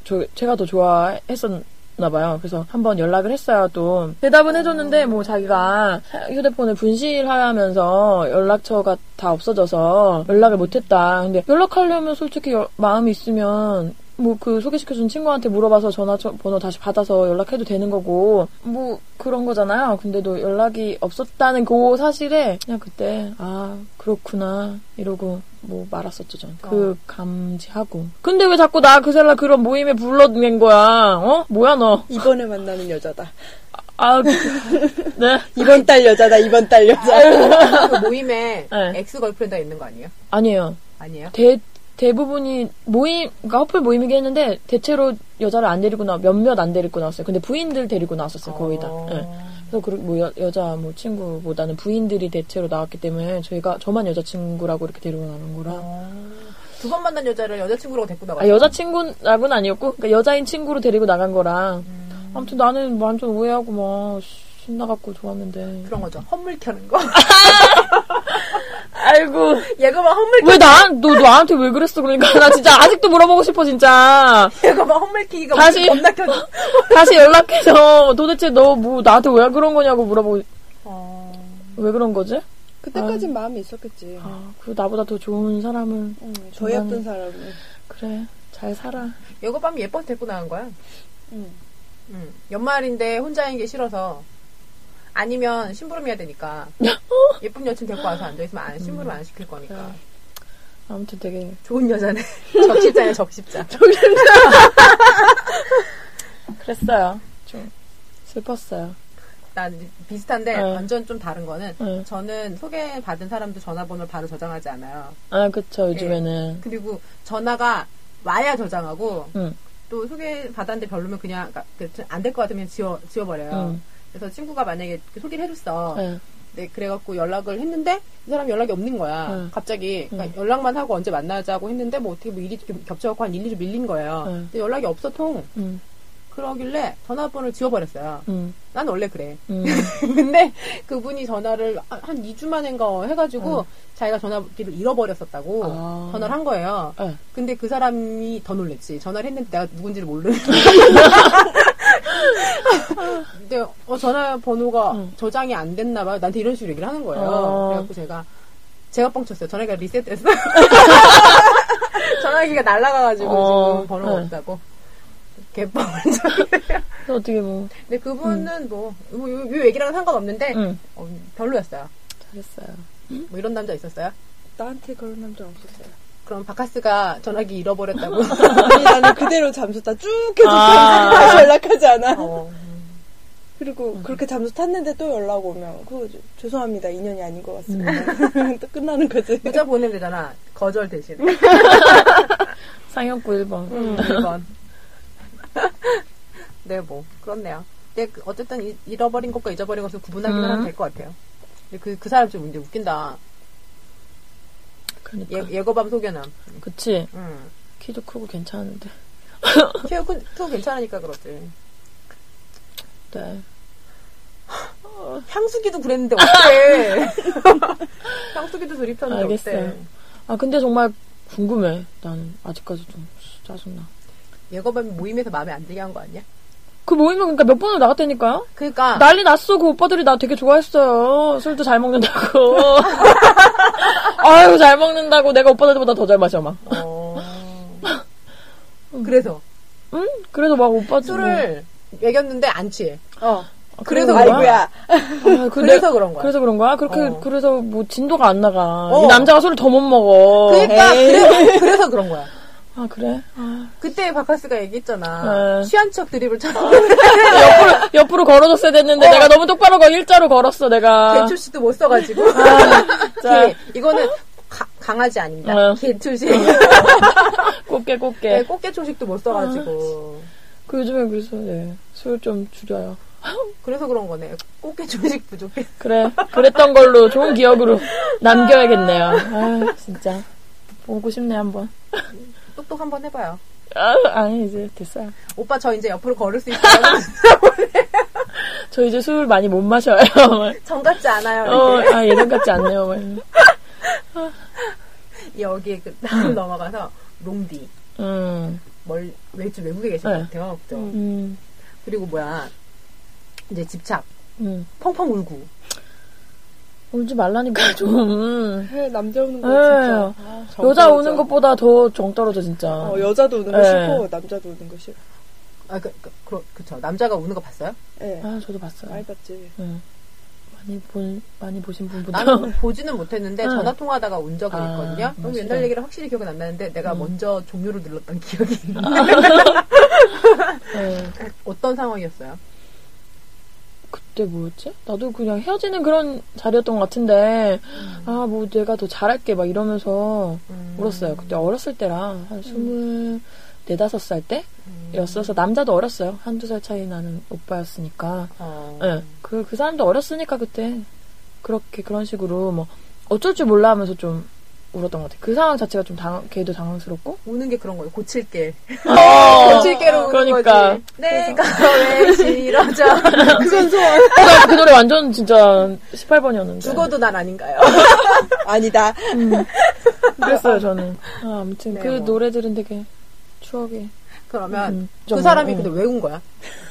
저, 제가 더 좋아했었 나 봐요. 그래서 한번 연락을 했어요, 또. 대답은 해줬는데, 뭐, 자기가 휴대폰을 분실하면서 연락처가 다 없어져서 연락을 못했다. 근데 연락하려면 솔직히 여- 마음이 있으면, 뭐, 그 소개시켜준 친구한테 물어봐서 전화번호 다시 받아서 연락해도 되는 거고, 뭐, 그런 거잖아요. 근데도 연락이 없었다는 그 사실에, 그냥 그때, 아, 그렇구나. 이러고, 뭐, 말았었죠, 전. 그, 감지하고. 근데 왜 자꾸 나 그새라 그런 모임에 불러낸 거야? 어? 뭐야, 너? 이번에 만나는 여자다. 아, 그, 네. 이번 달 여자다, 이번 달 여자. 그 모임에 네. ex-girlfriend가 있는 거 아니에요? 아니에요. 아니에요? 대, 대부분이 모임, 그러니까 커플 모임이긴 했는데, 대체로 여자를 안 데리고 나, 몇몇 안 데리고 나왔어요. 근데 부인들 데리고 나왔었어요, 거의 다. 어. 예. 그래서 그, 뭐, 여, 여자, 뭐, 친구보다는 부인들이 대체로 나왔기 때문에, 저희가, 저만 여자 친구라고 이렇게 데리고 나는 거라. 두번 만난 여자를 여자 친구라고 데리고 나갔어. 아, 여자 친구라고는 아니었고, 그러니까 여자인 친구로 데리고 나간 거라. 아무튼 나는 완전 오해하고 막, 신나갖고 좋았는데. 그런 거죠. 헛물 켜는 거. 아이고. 얘가 막 헛물 왜 나, 너, 너한테 왜 그랬어? 그러니까. 나 진짜 아직도 물어보고 싶어, 진짜. 얘가 막 헛물 키기가 다시- 겁나 켜져. 다시 연락해서 도대체 너 뭐 나한테 왜 그런 거냐고 물어보고, 어. 왜 그런 거지? 그때까진 마음이 있었겠지. 아, 그 나보다 더 좋은 사람을. 응, 더 예쁜 사람을. 그래, 잘 살아. 얘가 밤 예뻐서 데리고 나간 거야. 응. 응. 연말인데 혼자인 게 싫어서. 아니면 심부름 해야 되니까. 예쁜 여친 데리고 와서 앉아있으면 안, 심부름 안 시킬 거니까. 아무튼 되게. 좋은 여자네. 적십자네, 적십자. 그랬어요. 좀 슬펐어요. 난 비슷한데 네. 완전 좀 다른 거는 네. 저는 소개받은 사람도 전화번호를 바로 저장하지 않아요. 아, 그쵸, 요즘에는. 그리고 전화가 와야 저장하고 응, 또 소개받았는데 별로면 그냥 안 될 것 같으면 지워, 지워버려요. 응. 그래서 친구가 만약에 소개를 해줬어. 네. 네, 그래갖고 연락을 했는데 이 사람 연락이 없는 거야. 응. 갑자기 그러니까 응. 연락만 하고 언제 만나자고 했는데 뭐 어떻게 뭐 일이 좀 겹쳐갖고 한 1, 2주 밀린 거예요. 응. 근데 연락이 없어 통. 응. 그러길래 전화번호를 지워버렸어요. 음, 난 원래 그래. 음. 근데 그분이 전화를 한- 한 2주 만인가 해가지고 어. 자기가 전화기를 잃어버렸었다고 아. 전화를 한 거예요. 네. 근데 그 사람이 더 놀랬지. 전화를 했는데 내가 누군지를 모르는. 근데 어, 전화번호가 응. 저장이 안 됐나 봐요. 나한테 이런 식으로 얘기를 하는 거예요. 어. 그래갖고 제가 제가 뻥쳤어요. 전화기가 리셋됐어요. 전화기가 날라가가지고 어. 지금 번호가 네. 없다고. 개뻥을 쳤어요. 어떻게 뭐, 근데 그분은 뭐, 뭐, 요, 요 얘기랑은 상관없는데, 응. 어, 별로였어요. 잘했어요. 뭐 이런 남자 있었어요? 나한테 그런 남자 없었어요. 그럼 바카스가 전화기 잃어버렸다고. 아니, 나는 그대로 잠수 타쭉 계속 아. 다시 연락하지 않아. 어, 그리고 그렇게 잠수 탔는데 또 연락 오면, 그거 저- 죄송합니다. 인연이 아닌 것 같습니다. 또 끝나는 거지. 문자 보내면 되잖아. 거절 대신. 상혁구 1번. 음, 1번. 네, 뭐, 그렇네요. 근데 그 어쨌든 이- 잃어버린 것과 잊어버린 것을 구분하기만 음. 하면 될 것 같아요. 그, 그 사람 좀 문제 웃긴다. 그러니까. 예, 예거밤 소견함. 그치. 음. 키도 크고 괜찮은데. 키가 큰, 크 괜찮으니까 그렇지. 네. 향수기도 그랬는데 어때? 향수기도 조립하는데 알겠어요. 어때? 아, 근데 정말 궁금해. 나는 아직까지 좀 짜증나. 예거밤이 모임에서 마음에 안 들게 한 거 아니야? 그 모임은 그러니까 몇 번을 나갔다니까요? 그니까. 난리 났어. 그 오빠들이 나 되게 좋아했어요. 술도 잘 먹는다고. 아유, 잘 먹는다고. 내가 오빠들보다 더 잘 마셔, 막. 어... 그래서 응? 그래도 막 오빠들. 술을 먹였는데 안 취해. 어. 아, 그래서 그런 거야? 아이고야. 아, 그 그래서 내- 그런 거야. 그래서 그런 거야? 그렇게, 어. 그래서 뭐 진도가 안 나가. 어. 이 남자가 술을 더 못 먹어. 그러니까 에이. 그래서, 그래서 그런 거야. 아, 그래? 아. 그때 바카스가 얘기했잖아. 네. 취한 척 드립을 쳐. 옆으로, 옆으로 걸어줬어야 됐는데, 어. 내가 너무 똑바로 거 일자로 걸었어, 내가. 개초식도 못 써가지고. 개, 이거는 가- 강아지 아닙니다. 어. 개초식. 꽃게, 꽃게. 네, 꽃게 초식도 못 써가지고. 그 요즘에 그래서, 네. 술좀 줄여요. 그래서 그런 거네. 꽃게초식 부족해. 그래. 그랬던 걸로 좋은 기억으로 남겨야겠네요. 아, 진짜. 보고 싶네, 한번. 똑똑 한번 해봐요. 아, 아니, 이제 됐어요. 오빠 저 이제 옆으로 걸을 수 있어요. 저 이제 술 많이 못 마셔요. 정 같지 않아요. 어. 아, 예전 같지 않네요. 막. 여기에 그 다음 넘어가서 롱디. 음, 멀, 외주 외국에 계신 네. 것 같아요. 그죠? 음, 그리고 뭐야. 이제 집착. 음. 펑펑 울고. 울지 말라니까, 좀. 해, 남자 우는 거 네. 진짜. 아, 정 여자. 우는 것보다 더 정 떨어져, 진짜. 어, 여자도 우는 거 네. 싫고, 남자도 우는 거 싫어. 아, 그, 그, 그, 그쵸. 남자가 우는 거 봤어요? 예. 아, 저도 봤어요. 많이 봤지. 응. 많이 본, 많이 보신 분보다. 나는 보지는 못했는데 응. 전화 통화하다가 운 적은 아, 있거든요. 그럼 맞아요. 옛날 얘기를 확실히 기억은 안 나는데 내가 음. 먼저 종료를 눌렀던 기억이 있는데 네. 어떤 상황이었어요? 그때 뭐였지? 나도 그냥 헤어지는 그런 자리였던 것 같은데, 아, 뭐 내가 더 잘할게, 막 이러면서 음. 울었어요. 그때 어렸을 때라, 한 스물 네다섯 살 음. 때였어서, 남자도 어렸어요. 한두 살 차이 나는 오빠였으니까. 어. 예. 그, 그 사람도 어렸으니까 그때, 그렇게, 그런 식으로, 뭐, 어쩔 줄 몰라 하면서 좀 울었던 것 같아요. 그 상황 자체가 좀 당황, 걔도 당황스럽고. 우는 게 그런 거예요. 고칠게. 어, 고칠게로 우는 그러니까. 거지. 내가 왜 싫어져? 그건 소원. 그, 그 노래 완전 진짜 18번이었는데. 죽어도 난 아닌가요? 아니다. 그랬어요, 저는. 아, 아무튼 네, 그 뭐. 노래들은 되게 추억이. 그러면 음, 그 정말, 사람이 응. 근데 왜 운 거야?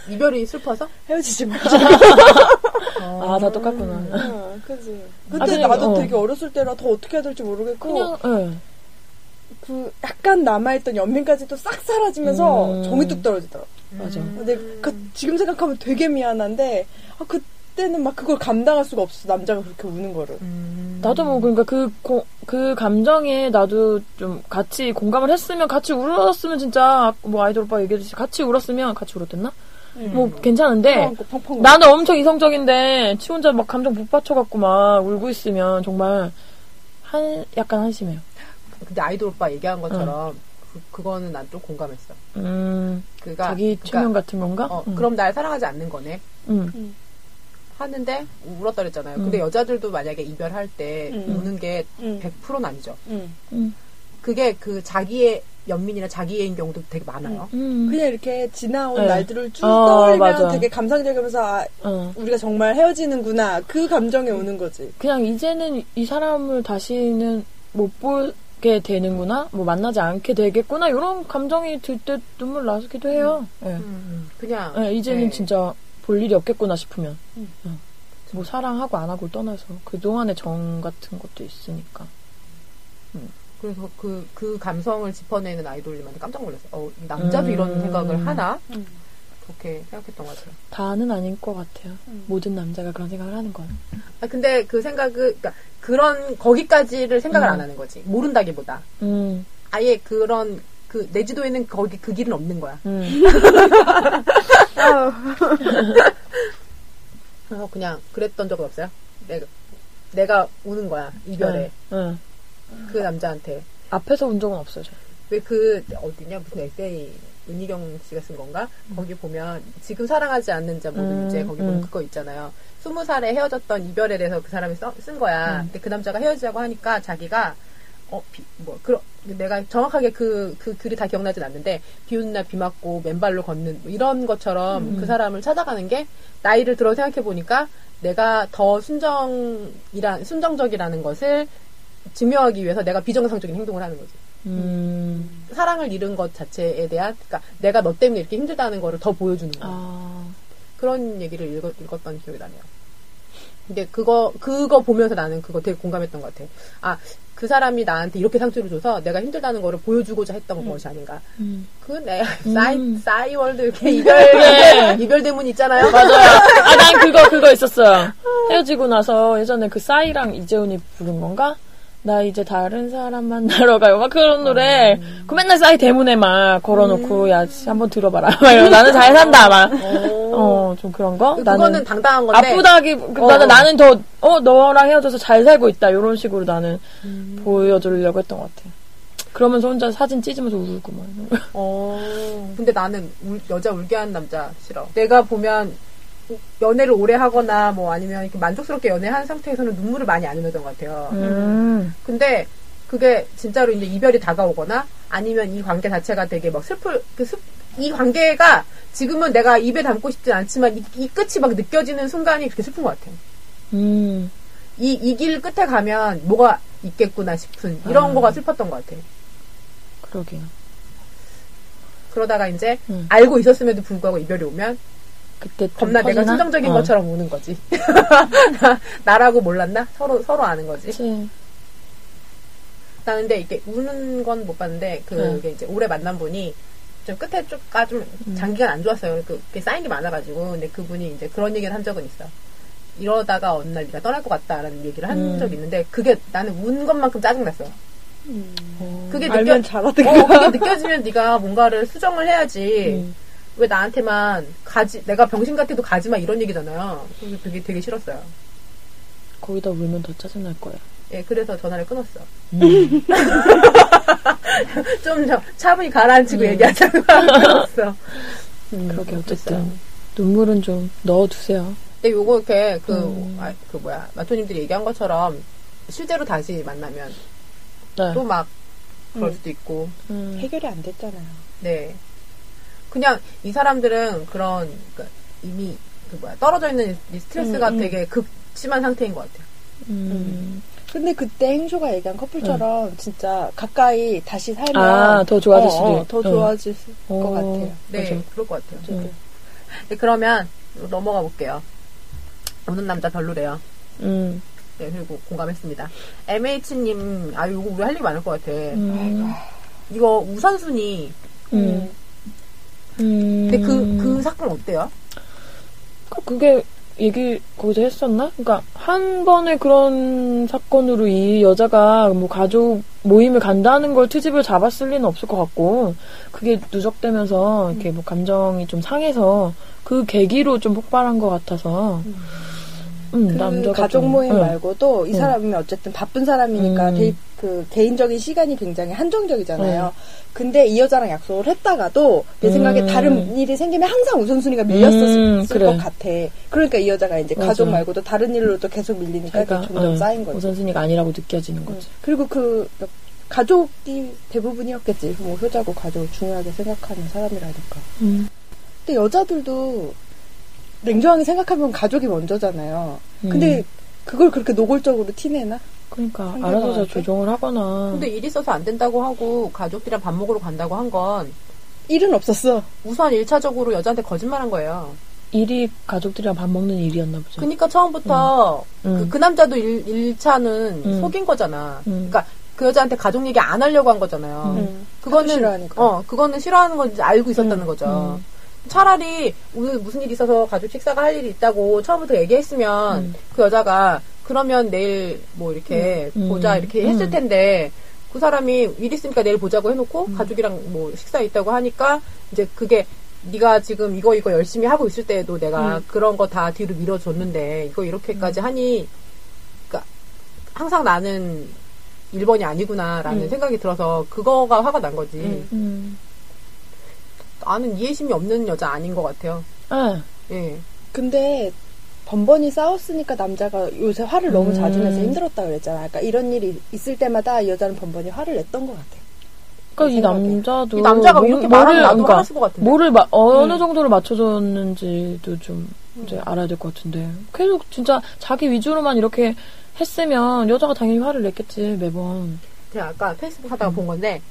이별이 슬퍼서? 헤어지지 마. 아, 다 똑같구나. 어, 그지. 아, 그때 그냥, 나도 어. 되게 어렸을 때라 더 어떻게 해야 될지 모르겠고, 그냥, 예. 그 약간 남아있던 연민까지 또 싹 사라지면서 음. 정이 뚝 떨어지더라고. 맞아. 근데 그, 지금 생각하면 되게 미안한데, 아, 그 때는 막 그걸 감당할 수가 없어. 남자가 그렇게 우는 거를. 음. 나도 뭐, 그러니까 그, 고- 그 감정에 나도 좀 같이 공감을 했으면, 같이 울었으면 진짜, 뭐 아이돌 오빠 얘기해주듯이 같이 울었으면, 같이 울었댔나? 뭐 괜찮은데. 나는 엄청 이성적인데, 치 혼자 막 감정 북받쳐갖고 막 울고 있으면 정말, 한, 약간 한심해요. 근데 아이돌 오빠 얘기한 것처럼 그, 그거는 난 좀 공감했어. 음, 그가 자기 최면 같은 건가? 어, 음. 그럼 날 사랑하지 않는 거네. 음. 하는데 울었다 그랬잖아요. 음. 근데 여자들도 만약에 이별할 때 음. 우는 게 응. 100%는 아니죠. 응. 음. 그게 그 자기의 연민이나 자기애인 경우도 되게 많아요. 음. 그냥 이렇게 지나온 네. 날들을 쭉 어, 떠올리면 맞아. 되게 감상적이면서 아, 어. 우리가 정말 헤어지는구나 그 감정에 오는 거지. 그냥 이제는 이 사람을 다시는 못 보게 되는구나, 뭐 만나지 않게 되겠구나 이런 감정이 들 때 눈물 나기도 해요. 예. 음, 그냥 예, 이제는 네. 진짜 볼 일이 없겠구나 싶으면. 음. 예. 뭐 사랑하고 안 하고를 떠나서 그 동안의 정 같은 것도 있으니까. 그래서 그, 그 감성을 짚어내는 아이돌님한테 깜짝 놀랐어요. 어, 남자도 음. 이런 생각을 하나? 음. 그렇게 생각했던 것 같아요. 다는 아닌 것 같아요. 음. 모든 남자가 그런 생각을 하는 건. 아, 근데 그 생각을, 그러니까 그런, 거기까지를 생각을 음. 안 하는 거지. 모른다기보다. 음, 아예 그런, 그, 내지도에는 거기 그 길은 없는 거야. 음. 그래서 그냥 그랬던 적은 없어요. 내가, 내가 우는 거야. 이별에. 응, 응. 그 남자한테. 앞에서 운 적은 없어요. 왜 그, 어디냐, 무슨 에세이, 은희경 씨가 쓴 건가? 거기 보면, 지금 사랑하지 않는 자 모든 음, 유죄, 거기 보면 음. 그거 있잖아요. 스무 살에 헤어졌던 이별에 대해서 그 사람이 써- 쓴 거야. 음. 근데 그 남자가 헤어지자고 하니까 자기가, 어, 비, 뭐, 그러, 내가 정확하게 그, 그 글이 다 기억나진 않는데, 비 오는 날 비 맞고 맨발로 걷는, 뭐 이런 것처럼 음. 그 사람을 찾아가는 게, 나이를 들어 생각해보니까, 내가 더 순정이란, 순정적이라는 것을 증명하기 위해서 내가 비정상적인 행동을 하는 거지. 음, 사랑을 잃은 것 자체에 대한, 그러니까 내가 너 때문에 이렇게 힘들다는 거를 더 보여주는 거야. 아, 그런 얘기를 읽었, 읽었던 기억이 나네요. 근데 그거, 그거 보면서 나는 그거 되게 공감했던 것 같아. 아, 그 사람이 나한테 이렇게 상처를 줘서 내가 힘들다는 거를 보여주고자 했던 것이 아닌가. 음. 그건 내, 음. 싸이, 싸이 월드 이렇게 이별. 이별, 이별 대문 있잖아요. 맞아요. 아, 난 그거, 그거 있었어요. 헤어지고 나서 예전에 그 싸이랑 이재훈이 부른 건가? 나 이제 다른 사람 만나러 가요. 막 그런 노래. 그 맨날 싸이 대문에 막 걸어놓고, 야, 씨, 한번 들어봐라. 막 이러고 나는 잘 산다. 막. 어, 좀 그런 거? 그거는 당당한 건데. 아프다기, 그 어. 나는, 나는 더, 어, 너랑 헤어져서 잘 살고 있다. 이런 식으로 나는 보여주려고 했던 것 같아. 그러면서 혼자 사진 찢으면서 울고 막. 어. 근데 나는 울- 여자 울게 하는 남자 싫어. 내가 보면 연애를 오래 하거나 뭐 아니면 이렇게 만족스럽게 연애한 상태에서는 눈물을 많이 안 흘렸던 것 같아요. 음. 근데 그게 진짜로 이제 이별이 다가오거나 아니면 이 관계 자체가 되게 막 슬플 그 슬- 이 관계가 지금은 내가 입에 담고 싶진 않지만 이, 이 끝이 막 느껴지는 순간이 그렇게 슬픈 것 같아요. 음. 이 이 길 끝에 가면 뭐가 있겠구나 싶은 이런 아. 거가 슬펐던 것 같아요. 그러게요. 그러다가 이제 음. 알고 있었음에도 불구하고 이별이 오면 그때 좀 겁나 내가 터지나? 순정적인 어. 것처럼 우는 거지. 나라고 몰랐나? 서로 서로 아는 거지. 그치. 나 근데 이게 우는 건 못 봤는데 그게 이제 오래 만난 분이 좀 끝에 쪽가 좀 장기간 안 좋았어요. 그게 많아가지고 근데 그분이 이제 그런 얘기를 한 적은 있어. 이러다가 어느 날 네가 떠날 것 같다라는 얘기를 한 음. 적이 있는데 그게 나는 운 것만큼 짜증났어. 어. 그게 알면 느껴 잘하든가. 어, 그게 느껴지면 네가 뭔가를 수정을 해야지. 음. 왜 나한테만 가지 내가 병신 같아도 가지 마 이런 얘기잖아요. 그게 그게 되게 싫었어요. 거기다 울면 더 짜증날 거예요. 예, 그래서 전화를 끊었어. 음. 좀 저, 차분히 가라앉히고 음. 얘기하자고 끊었어. 음, 그러게 어쨌든 그랬어요. 눈물은 좀 넣어두세요. 근데 요거 이렇게 그, 음. 아, 그 뭐야, 마토님들이 얘기한 것처럼 실제로 다시 만나면 네. 또막 그럴 음. 수도 있고, 음. 해결이 안 됐잖아요. 네. 그냥 이 사람들은 그런, 그 이미 그 뭐야, 떨어져 있는 이 스트레스가 음, 음. 되게 극심한 상태인 것 같아요. 음. 근데 그때 행쇼가 얘기한 커플처럼 진짜 가까이 다시 살면 아, 더 좋아질 수도 어, 어, 있- 더 어. 좋아질 것 어. 같아요. 네, 맞아. 그럴 것 같아요. 음. 네, 그러면 넘어가 볼게요. 오는 남자 별로래요. 음. 네, 그리고 공감했습니다. MH님, 아, 이거 우리 할 얘기 많을 것 같아. 음. 이거 우선순위. 음. 음. 근데 그, 그 사건 어때요? 그- 그게 얘기 거기서 했었나? 그러니까 한 번의 그런 사건으로 이 여자가 뭐 가족 모임을 간다는 걸 트집을 잡았을 리는 없을 것 같고 그게 누적되면서 이렇게 뭐 감정이 좀 상해서 그 계기로 좀 폭발한 것 같아서 음, 그 남자가 가족 좀, 모임 응. 말고도 이 응. 사람이 어쨌든 바쁜 사람이니까 음. 데이- 그 개인적인 시간이 굉장히 한정적이잖아요. 근데 이 여자랑 약속을 했다가도 내 음. 생각에 다른 일이 생기면 항상 우선순위가 밀렸었을 음, 그래. 것 같아. 그러니까 이 여자가 이제 맞아. 가족 말고도 다른 일로도 계속 밀리니까 이게 점점 어, 쌓인 거지. 우선순위가 아니라고 느껴지는 응. 거지. 그리고 그 가족이 대부분이었겠지. 뭐 효자고 가족을 중요하게 생각하는 사람이라니까. 음. 근데 여자들도 냉정하게 생각하면 가족이 먼저잖아요. 근데 그걸 그렇게 노골적으로 티내나? 그러니까? 알아서 잘 조정을 하거나. 근데 일 있어서 안 된다고 하고 가족들이랑 밥 먹으러 간다고 한 건 일은 없었어. 우선 1차적으로 여자한테 거짓말한 거예요. 일이 가족들이랑 밥 먹는 일이었나 보죠. 그러니까 처음부터 음. 그, 그 남자도 일, 1차는 음. 속인 거잖아. 음. 그러니까 그 여자한테 가족 얘기 안 하려고 한 거잖아요. 음. 그거는 싫어하니까. 어 그거는 싫어하는 건지 알고 있었다는 음. 거죠. 차라리 오늘 무슨 일이 있어서 가족 식사가 할 일이 있다고 처음부터 얘기했으면 음. 그 여자가 그러면 내일 뭐 이렇게 음. 보자 이렇게 음. 했을 텐데 그 사람이 일 있으니까 내일 보자고 해놓고 음. 가족이랑 뭐 식사 있다고 하니까 이제 그게 네가 지금 이거 이거 열심히 하고 있을 때에도 내가 음. 그런 거 다 뒤로 밀어줬는데 이거 이렇게까지 음. 하니 그러니까 항상 나는 1번이 아니구나라는 음. 생각이 들어서 그거가 화가 난 거지. 음. 음. 나는 이해심이 없는 여자 아닌 것 같아요. 아, 예. 근데 번번이 싸웠으니까 남자가 요새 화를 너무 음. 자주 내서 힘들었다 그랬잖아. 그러니까 이런 일이 있을 때마다 여자는 번번이 화를 냈던 것 같아. 그러니까 이. 남자도 이 남자가 뭐- 이렇게 말하면 나도 그러니까 화났을 것 같은데. 뭐를 마- 어느 음. 정도로 맞춰줬는지도 좀 이제 알아야 될 것 같은데 계속 진짜 자기 위주로만 이렇게 했으면 여자가 당연히 화를 냈겠지 매번. 제가 아까 페이스북 하다가 음. 본 건데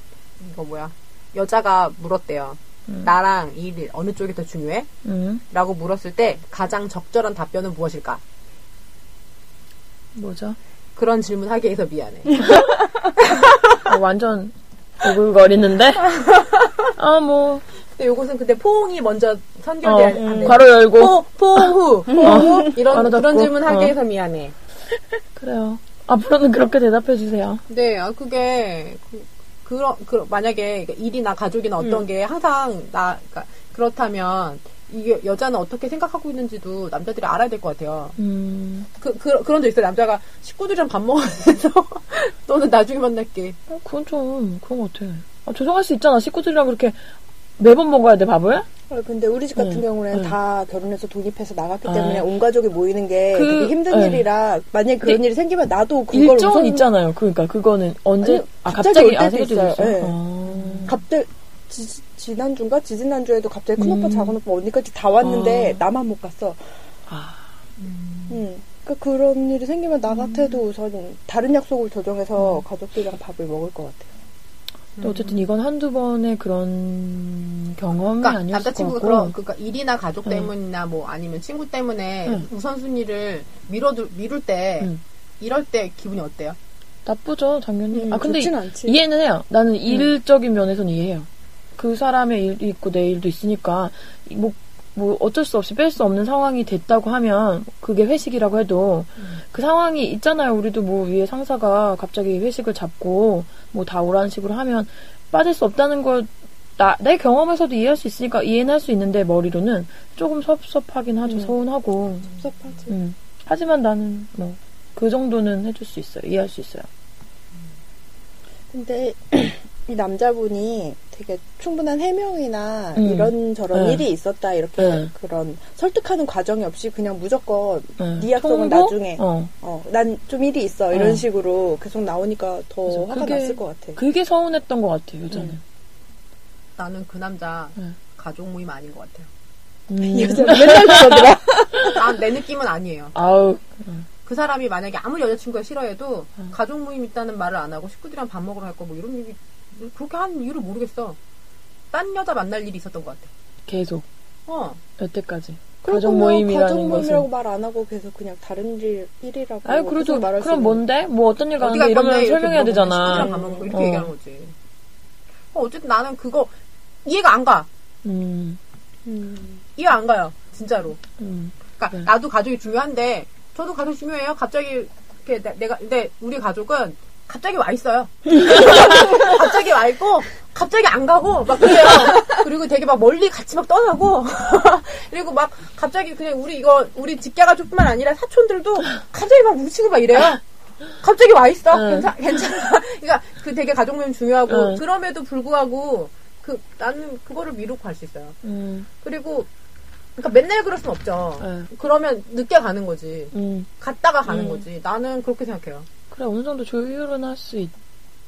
이거 뭐야? 여자가 물었대요. 음. 나랑 이 일 어느 쪽이 더 중요해? 음. 라고 물었을 때 가장 적절한 답변은 무엇일까? 뭐죠? 그런 질문 하기 위해서 미안해. 어, 완전 오글거리는데. 아 뭐 근데 요것은 근데 포옹이 먼저 어, 선결돼야 안 돼. 괄호 열고 포, 포옹 후, 포옹 후 이런 괄호 그런. 질문 하기 어. 위해서 미안해. 그래요. 앞으로는 그렇게 대답해 주세요. 네, 아, 그게, 그, 그런, 그, 만약에 일이나 가족이나 어떤 음. 게 항상 나, 그러니까 그렇다면, 이게 여자는 어떻게 생각하고 있는지도 남자들이 알아야 될 것 같아요. 음, 그, 그, 그런 적 있어요. 남자가 식구들이랑 밥 먹으면서, 너는 나중에 만날게. 어, 그건 좀 그런 것 같아. 아, 조정할 수 있잖아. 식구들이랑 그렇게 매번 먹어야 돼 밥을? 어, 근데 우리 집 같은 응, 경우는 응. 다 결혼해서 독립해서 나갔기 아. 때문에 온 가족이 모이는 게 그- 되게 힘든 응. 일이라 만약에 그런 일이 생기면 나도 그걸 일정은 우선 있잖아요. 그러니까 그거는 언제 아니, 아 갑자기 갑자기 올아 때도 때도 있어요. 네. 아. 갑자기 지, 지난주인가 지지난주에도 갑자기 큰 오빠 음. 작은 오빠 언니까지 다 왔는데 아. 나만 못 갔어. 아, 응. 그러니까 그런 일이 생기면 나 같아도 우선 다른 약속을 조정해서 가족들이랑 밥을 먹을 것 같아요. 근데 어쨌든 이건 한두 번의 그런 경험이 그러니까 아니었을 같고. 그런, 그러니까 일이나 가족 응. 때문이나 뭐 아니면 친구 때문에 응. 우선순위를 미뤄두, 미룰 때, 응. 이럴 때 기분이 어때요? 나쁘죠, 당연히. 음, 아 근데. 이해는 해요. 나는 일적인 면에서는 이해해요. 그 사람의 일도 있고 내 일도 있으니까 뭐, 뭐 어쩔 수 없이 뺄 수 없는 상황이 됐다고 하면 그게 회식이라고 해도 그 상황이 있잖아요. 우리도 뭐 위에 상사가 갑자기 회식을 잡고 뭐 다 오라는 식으로 하면 빠질 수 없다는 걸 나, 내 경험에서도 이해할 수 있으니까 이해는 할 수 있는데 머리로는 조금 섭섭하긴 하죠. 음. 서운하고. 섭섭하지. 음. 하지만 나는 뭐 그 정도는 해줄 수 있어요. 이해할 수 있어요. 근데 이 남자분이 되게 충분한 해명이나 음. 이런저런 네. 일이 있었다 이렇게 네. 그런 설득하는 과정이 없이 그냥 무조건 네. 네 약속은 통보? 나중에 어. 어, 난 좀 일이 있어 이런 어. 식으로 계속 나오니까 더 그래서 화가 그게- 났을 것 같아. 그게 서운했던 것 같아요, 여자는. 음. 나는 그 남자 네. 가족 모임 아닌 것 같아요. 음. 이 여자 맨날 그러더라. 난 내 느낌은 아니에요. 아우, 그 사람이 만약에 아무리 여자친구가 싫어해도 음. 가족 모임 있다는 말을 안 하고 식구들이랑 밥 먹으러 갈 거 뭐 이런 얘기 그렇게 한 이유를 모르겠어. 딴 여자 만날 일이 있었던 것 같아. 계속. 어. 여태까지. 가족 거면 모임이라는 가족 모임이라고. 말 안 하고 계속 그냥 다른 일 일이라고. 아유, 그래도, 말할 수 그럼 뭔데? 뭐 어떤 일 가는데 갈 이러면 설명해야 되잖아. 먹고 이렇게 어. 얘기하는 거지. 어, 어쨌든 나는 그거 이해가 안 가. 음, 음. 이해 안 가요. 진짜로. 음. 그러니까 네. 나도 가족이 중요한데 저도 가족 중요해요. 갑자기 이렇게 내- 내가 근데 우리 가족은 갑자기 와 있어요. 갑자기 와 있고 갑자기 안 가고 막 그래요. 그리고 되게 막 멀리 같이 막 떠나고 그리고 막 갑자기 그냥 우리 이거 우리 직계 가족뿐만 아니라 사촌들도 갑자기 막 뭉치고 막 이래요. 갑자기 와 있어. 응. 괜찮 괜찮아. 그러니까 그 되게 가족 모임 중요하고 응. 그럼에도 불구하고 그 나는 그거를 미루고 갈 수 있어요. 음, 그리고 그러니까 맨날 그럴 순 없죠. 네. 그러면 늦게 가는 거지. 음. 갔다가 가는 음. 거지. 나는 그렇게 생각해요. 그래, 어느 정도 조율은 할수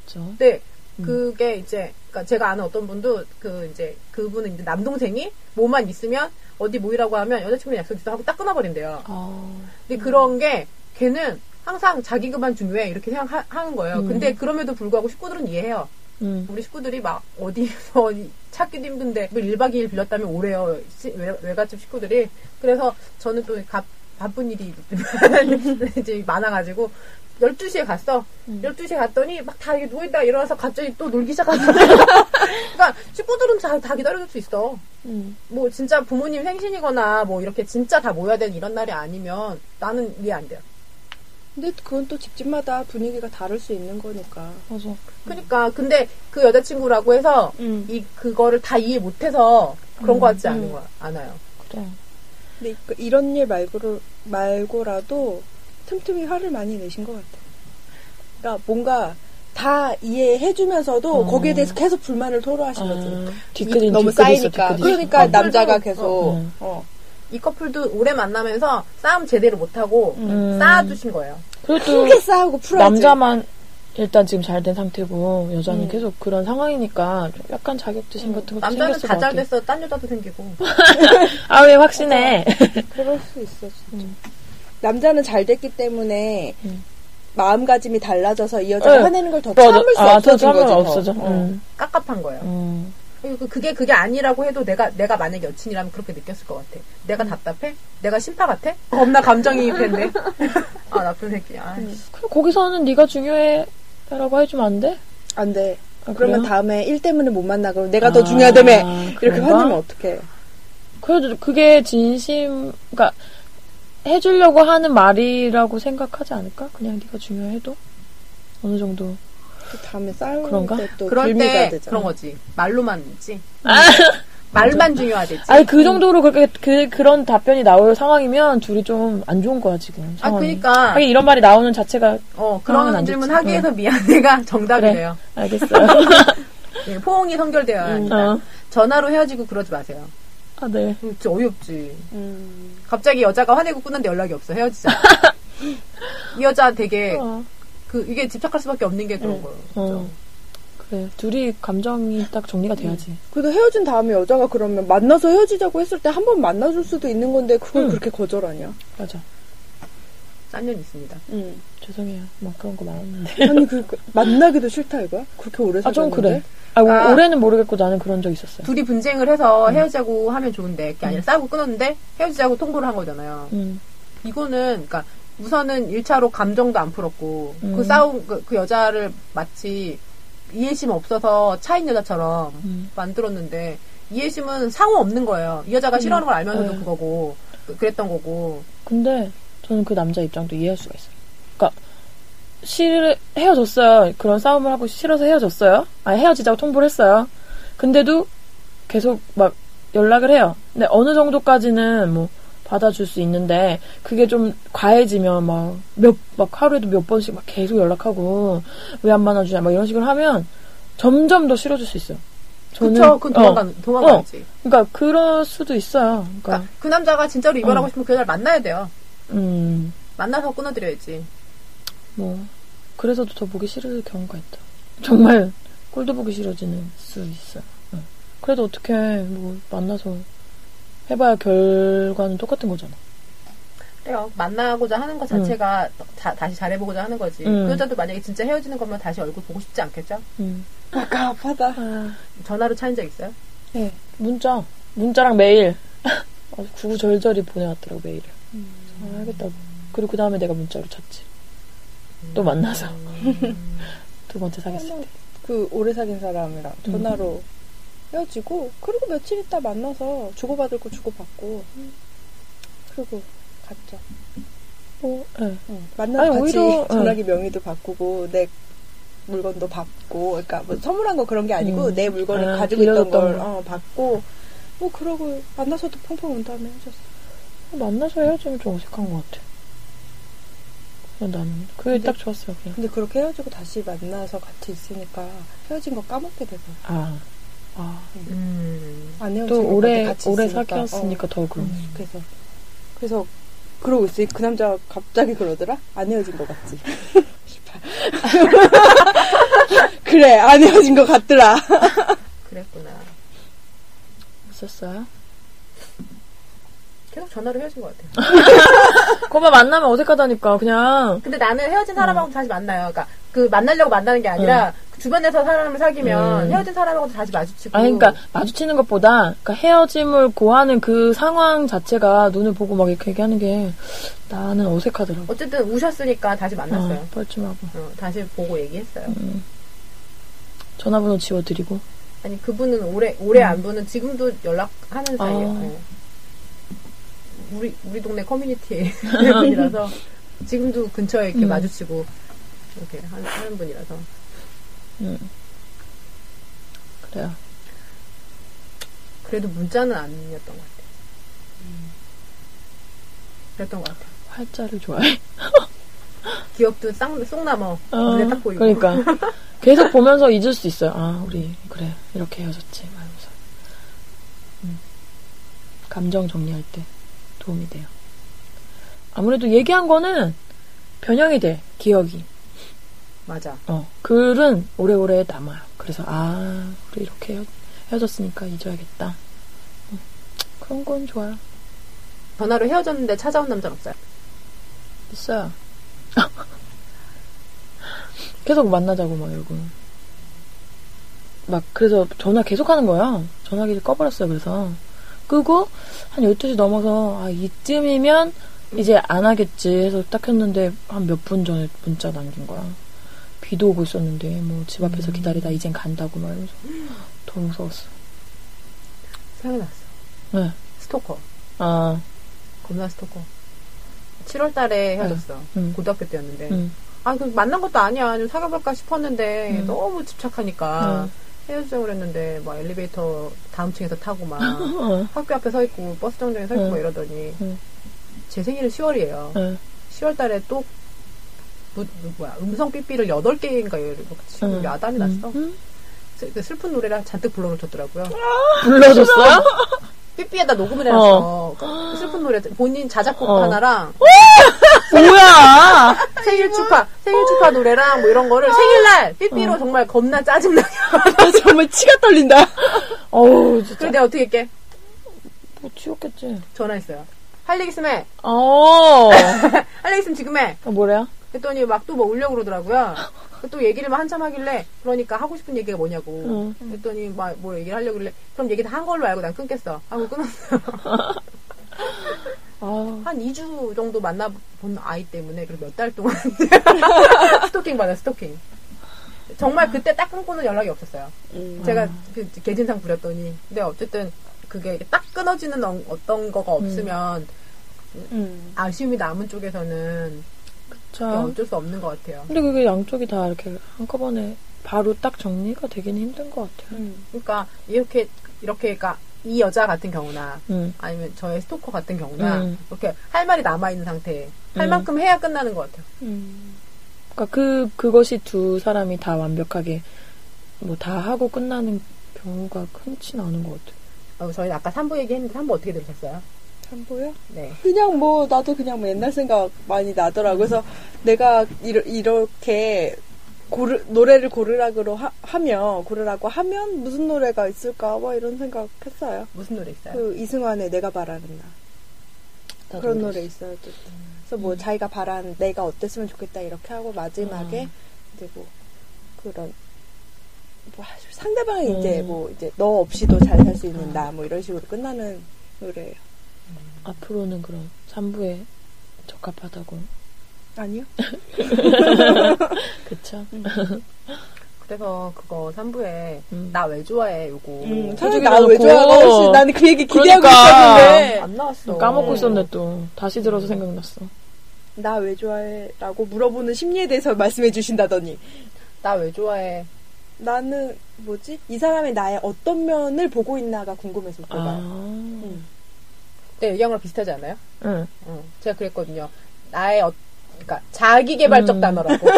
그쵸. 근데 음. 그게 이제 그러니까 제가 아는 어떤 분도 그 이제 그분은 이제 남동생이 뭐만 있으면 어디 모이라고 하면 여자친구랑 약속 있어 하고 딱 끊어버린대요. 아, 근데 그런 게 걔는 항상 자기 그만 중요해 이렇게 생각하는 거예요. 음. 근데 그럼에도 불구하고 식구들은 이해해요. 음. 우리 식구들이 막 어디서 찾기도 힘든데 뭐 1박 2일 빌렸다면 오래요. 외, 외갓집 식구들이. 그래서 저는 또 가- 바쁜 일이 이제 많아가지고 12시에 갔어. 음. 12시에 갔더니 막 다 이렇게 누워있다가 일어나서 갑자기 또 놀기 시작하더라고. 그러니까 식구들은 다, 다 기다려줄 수 있어. 음. 뭐 진짜 부모님 생신이거나 뭐 이렇게 진짜 다 모여야 되는 이런 날이 아니면 나는 이해 안 돼요. 근데 그건 또 집집마다 분위기가 다를 수 있는 거니까. 맞아. 그러니까 근데 그 여자친구라고 해서 음. 이 그거를 다 이해 못해서 그런 거 같지 음. 않은 거 않아요. 그래. 근데 이- 이런 일 말고 말고라도 틈틈이 화를 많이 내신 것 같아요. 그러니까 뭔가 다 이해해주면서도 어. 거기에 대해서 계속 불만을 토로하신 거지. 아, 이- 뒤끝이 너무 쌓이니까. 그러니까 있어. 남자가 계속 어. 어. 이 커플도 오래 만나면서 싸움 제대로 못 하고 음. 쌓아두신 거예요. 그래도 크게 싸우고 풀어야지. 남자만 일단 지금 잘 된 상태고 여자는 음. 계속 그런 상황이니까 좀 약간 자격지심 같은 것도 남자는 생겼을 다것잘 같아. 됐어. 딴 여자도 생기고. 아 왜 확신해? 그럴 수 있어 진짜. 음. 남자는 잘 됐기 때문에 음. 마음가짐이 달라져서 이 여자가 네. 화내는 걸 더. 참을 수 아, 더 없어진 거지. 더. 없어져. 어. 음. 깝깝한 거예요. 음. 그리고 그게 그게 아니라고 해도 내가 내가 만약에 여친이라면 그렇게 느꼈을 것 같아. 내가 음. 답답해? 내가 심파 같아? 겁나 감정이입했네. 아 나쁜 새끼. 아, 음. 그럼 거기서는 네가 중요해라고 해주면 안 돼? 안 돼. 아, 그러면 그래요? 다음에 일 때문에 못 만나. 그럼 내가 더 아, 중요하다며. 이렇게? 화내면 어떡해. 그래도 그게 진심, 그러니까 해주려고 하는 말이라고 생각하지 않을까? 그냥 네가 중요해도 어느 정도. 또 다음에 싸울 그런가? 때또 그럴 때 되잖아. 그런 거지. 말로만 있지. 아, 말만 중요하댔지. 아니 그 정도로 그렇게 그 그런 답변이 나올 상황이면 둘이 좀 안 좋은 거야 지금. 아 상황이. 그니까 하긴 이런 말이 나오는 자체가 어 그런 안 질문 좋지. 하기 위해서 미안해가 정답이래요. 알겠어요. 예, 포옹이 선결되어야 합니다. 어. 전화로 헤어지고 그러지 마세요. 아 네. 음, 진짜 어이없지. 음. 갑자기 여자가 화내고 끊는데 연락이 없어. 헤어지자. 이 여자 되게 어, 그 이게 집착할 수밖에 없는 게 그런 응. 거예요. 어. 그래 둘이 감정이 딱 정리가 돼야지. 그래도 헤어진 다음에 여자가 그러면 만나서 헤어지자고 했을 때 한 번 만나줄 수도 있는 건데 그걸 응. 그렇게 거절하냐? 맞아. 짠년 있습니다. 응. 죄송해요. 막 그런 거 많았는데. 아니 그 만나기도 싫다 이거야? 그렇게 오래 아 좀? 그래. 아, 오- 아. 올해는 모르겠고 나는 그런 적 있었어요. 둘이 분쟁을 해서 헤어지자고 하면 좋은데 그게 아니라 싸우고 끊었는데 헤어지자고 통보를 한 거잖아요. 음. 이거는 그러니까 우선은 1차로 감정도 안 풀었고 음. 그 싸움 그, 그 여자를 마치 이해심 없어서 차인 여자처럼 음. 만들었는데 이해심은 상호 없는 거예요. 이 여자가 싫어하는 걸 알면서도 네. 그거고 그- 그랬던 거고 근데 저는 그 남자 입장도 이해할 수가 있어요. 그러니까 싫 헤어졌어요. 그런 싸움을 하고 싫어서 헤어졌어요. 아니 헤어지자고 통보를 했어요. 근데도 계속 막 연락을 해요. 근데 어느 정도까지는 뭐 받아줄 수 있는데 그게 좀 과해지면 막 몇 막 하루에도 몇 번씩 막 계속 연락하고 왜 안 만나주냐 막 이런 식으로 하면 점점 더 싫어질 수 있어요. 저는 그쵸? 그건 어, 도망가, 도망가야지. 그러니까 그럴 수도 있어요. 그러니까 그러니까 그 남자가 진짜로 이별하고 어. 싶으면 그 여자를 만나야 돼요. 음. 만나서 끊어드려야지. 뭐 그래서도 더 보기 싫을 경우가 있다. 정말 꼴도 보기 싫어지는 수 있어. 요 그래도 어떻게 뭐 만나서 해봐야 결과는 똑같은 거잖아. 그래요. 만나고자 하는 것 자체가 자- 다시 잘해보고자 하는 거지. 음. 그 여자도 만약에 진짜 헤어지는 거면 다시 얼굴 보고 싶지 않겠죠? 음. 아깝하다. 아, 전화로 차인 적 있어요? 네. 문자 문자랑 메일 아주 구구절절히 보내왔더라고 메일을. 전화하겠다고. 그리고 그 다음에 내가 문자로 쳤지. 또 만나서 두 번째 사귀었을 때. 그 오래 사귄 사람이랑 전화로 헤어지고 그리고 며칠 있다 만나서 주고받을 거 주고받고 그리고 갔죠. 뭐, 예. 응. 만나서 아니, 같이 오히려, 전화기 명의도 바꾸고 내 물건도 받고 그러니까 뭐 선물한 거 그런 게 아니고 음. 내 물건을 아, 가지고 있던 걸 거. 어, 받고 뭐 그러고 만나서도 펑펑 온 다음에 헤어졌어. 만나서 헤어지면 좀 어색한 것 같아. 나는 그게 근데- 딱 좋았어요. 그냥. 근데 그렇게 헤어지고 다시 만나서 같이 있으니까 헤어진 거 까먹게 되고 아, 아. 음. 안 헤어진 또거 오래 같이 오래. 사귀었으니까 어, 더 그런. 음, 그래서 그래서 그러고 있어. 그 남자 갑자기 그러더라. 안 헤어진 거 같지. 그래 안 헤어진 것 같더라. 그랬구나. 있었어요? 계속 전화로 헤어진 것 같아요. 거봐 만나면 어색하다니까 그냥 근데 나는 헤어진 사람하고 다시 만나요. 그러니까 그 만나려고 만나는 게 아니라 그 주변에서 사람을 사귀면 음. 헤어진 사람하고 다시 마주치고. 아니 그러니까 마주치는 것보다 그러니까 헤어짐을 고하는 그 상황 자체가 눈을 보고 막 이렇게 얘기하는 게 나는 어색하더라고. 어쨌든 우셨으니까 다시 만났어요. 어, 뻘쭘하고 어, 다시 보고 얘기했어요. 전화번호 지워드리고 아니 그분은 오래 오래 안 보는 지금도 연락하는 사이예요. 아. 네. 우리 우리 동네 커뮤니티 분이라서 지금도 근처에 이렇게 음. 마주치고 이렇게 하는, 하는 분이라서 그래요. 그래도 문자는 아니었던 것 같아요. 그랬던 것 같아요. 활자를 좋아해. 기억도 쌍, 쏙 남어 어, 눈에 딱 보이고. 그러니까 계속 보면서 잊을 수 있어요. 아 우리 그래 이렇게 헤어졌지. 말면서 음. 감정 정리할 때 도움이 돼요. 아무래도 얘기한 거는 변형이 돼 기억이. 맞아. 어 글은 오래오래 남아요. 그래서 아 우리 이렇게 헤어, 헤어졌으니까 잊어야겠다. 음, 그런 건 좋아요. 전화로 헤어졌는데 찾아온 남자는 없어요. 있어요. 계속 만나자고 막 이러고. 막 그래서 전화 계속 하는 거야. 전화기를 꺼버렸어요. 그래서 끄고 한 12시 넘어서 아 이쯤이면 이제 안 하겠지 해서 딱 했는데 한 몇 분 전에 문자 남긴 거야. 비도 오고 있었는데 뭐 집 앞에서 기다리다 이젠 간다고 막 이러면서 더 무서웠어. 생각났어. 네. 스토커. 아, 겁나 스토커. 7월 달에 헤어졌어. 음. 고등학교 때였는데. 음. 아, 그 만난 것도 아니야. 좀 사귀어볼까 싶었는데 음. 너무 집착하니까 음. 헤어지자고 그랬는데 막 엘리베이터 다음 층에서 타고 막 어, 학교 앞에 서 있고 버스 정류장에 서 있고 음. 막 이러더니 음. 제 생일은 10월이에요. 네. 10월 달에 또 뭐, 뭐야 음성 삐삐를 8개인가 지금 음. 야단이 음. 났어. 음. 스- 그 슬픈 노래를 잔뜩 불러놓쳤더라고요. 불러줬어요? 삐삐에다 녹음을 해놨어. 그 슬픈 노래 본인 자작곡 어. 하나랑 뭐야? 생일 축하 생일 축하 노래랑 뭐 이런 거를 생일날 삐삐로 정말 겁나 짜증나게 정말 치가 떨린다. 어우, 진짜. 그래서 내가 어떻게 할게 뭐 치웠겠지. 전화했어요 할 얘기 있으면 해. 어. 할 얘기 있으면 지금 해 어, 뭐래요? 그랬더니 막 또 뭐 울려고 그러더라고요 또 얘기를 막 한참 하길래 그러니까 하고 싶은 얘기가 뭐냐고. 응. 그랬더니 막 뭐 얘기를 하려고 그래. 그럼 얘기 다 한 걸로 알고 난 끊겠어. 하고 끊었어요. 아, 한 2주 정도 만나본 아이 때문에 그래서 몇달 동안. 스토킹 받아 스토킹. 정말 그때 딱 끊고는 연락이 없었어요. 음. 제가 그 개진상 부렸더니. 근데 어쨌든 그게 딱 끊어지는 어- 어떤 거가 없으면 음. 아쉬움이 남은 쪽에서는 자. 어쩔 수 없는 것 같아요 근데 그게 양쪽이 다 이렇게 한꺼번에 바로 딱 정리가 되기는 힘든 것 같아요. 음. 그러니까 이렇게 이렇게 그러니까 이 여자 같은 경우나 음. 아니면 저의 스토커 같은 경우나 음. 이렇게 할 말이 남아 있는 상태 할 음. 만큼 해야 끝나는 것 같아요. 음. 그러니까 그 그것이 두 사람이 다 완벽하게 뭐 다 하고 끝나는 경우가 흔치 않은 것 같아요. 어, 저희는 아까 3부 얘기했는데 3부 어떻게 들으셨어요? 참고요? 네. 그냥 뭐 나도 그냥 뭐 옛날 생각 많이 나더라고. 그래서 내가 이러, 이렇게 고르, 노래를 고르라고 하, 하면 고르라고 하면 무슨 노래가 있을까 뭐 이런 생각했어요. 무슨 노래 있어요? 그 이승환의 내가 바라는 날 나도 그런. 노래 있어요. 또. 그래서 뭐 자기가 바란 내가 어땠으면 좋겠다 이렇게 하고 마지막에 음. 이제 뭐 그런 뭐 상대방이 음. 이제 뭐 이제 너 없이도 잘 살 수 있는 나 뭐 이런 식으로 끝나는 노래예요. 앞으로는 그럼 3부에 적합하다고. 아니요? 그쵸? 그래서 그거 3부에 음. 나왜 좋아해 요거 음, 중에 나왜 훨씬 나는 그 얘기 기대하고 그러니까. 있었는데 안 나왔어. 까먹고 음. 있었네 또. 다시 들어서 생각났어. 나 왜 좋아해? 라고 물어보는 심리에 대해서 말씀해 주신다더니 나 왜 좋아해? 나는 뭐지? 이 사람이 나의 어떤 면을 보고 있나가 궁금해서 아. 물어봐요. 음. 네, 거랑 비슷하지 않아요? 응. 응. 제가 그랬거든요. 나의 어, 그러니까 자기 개발적 음. 단어라고.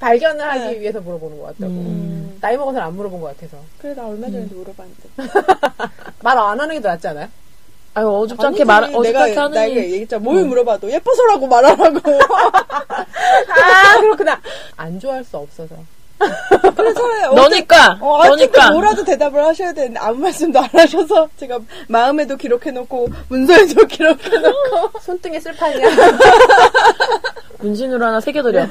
발견을 하기 위해서 물어보는 것 같다고. 음. 나이 먹어서는 안 물어본 것 같아서. 그래 나 얼마 전에도 음. 물어봤는데 말 안 하는 게 더 낫지 않아요? 아유 어줍지 않게 말 내가 어줍지 않게 내가 하느니 얘기했잖아. 뭘 물어봐도 예뻐서라고 말하라고. 아, 그렇구나. 안 좋아할 수 없어서. 그래서 너니까 어, 너니까 뭐라도 대답을 하셔야 되는데 아무 말씀도 안 하셔서 제가 마음에도 기록해놓고 문서에도 기록해놓고 손등에 쓸판이야. 문신으로 하나 새겨드려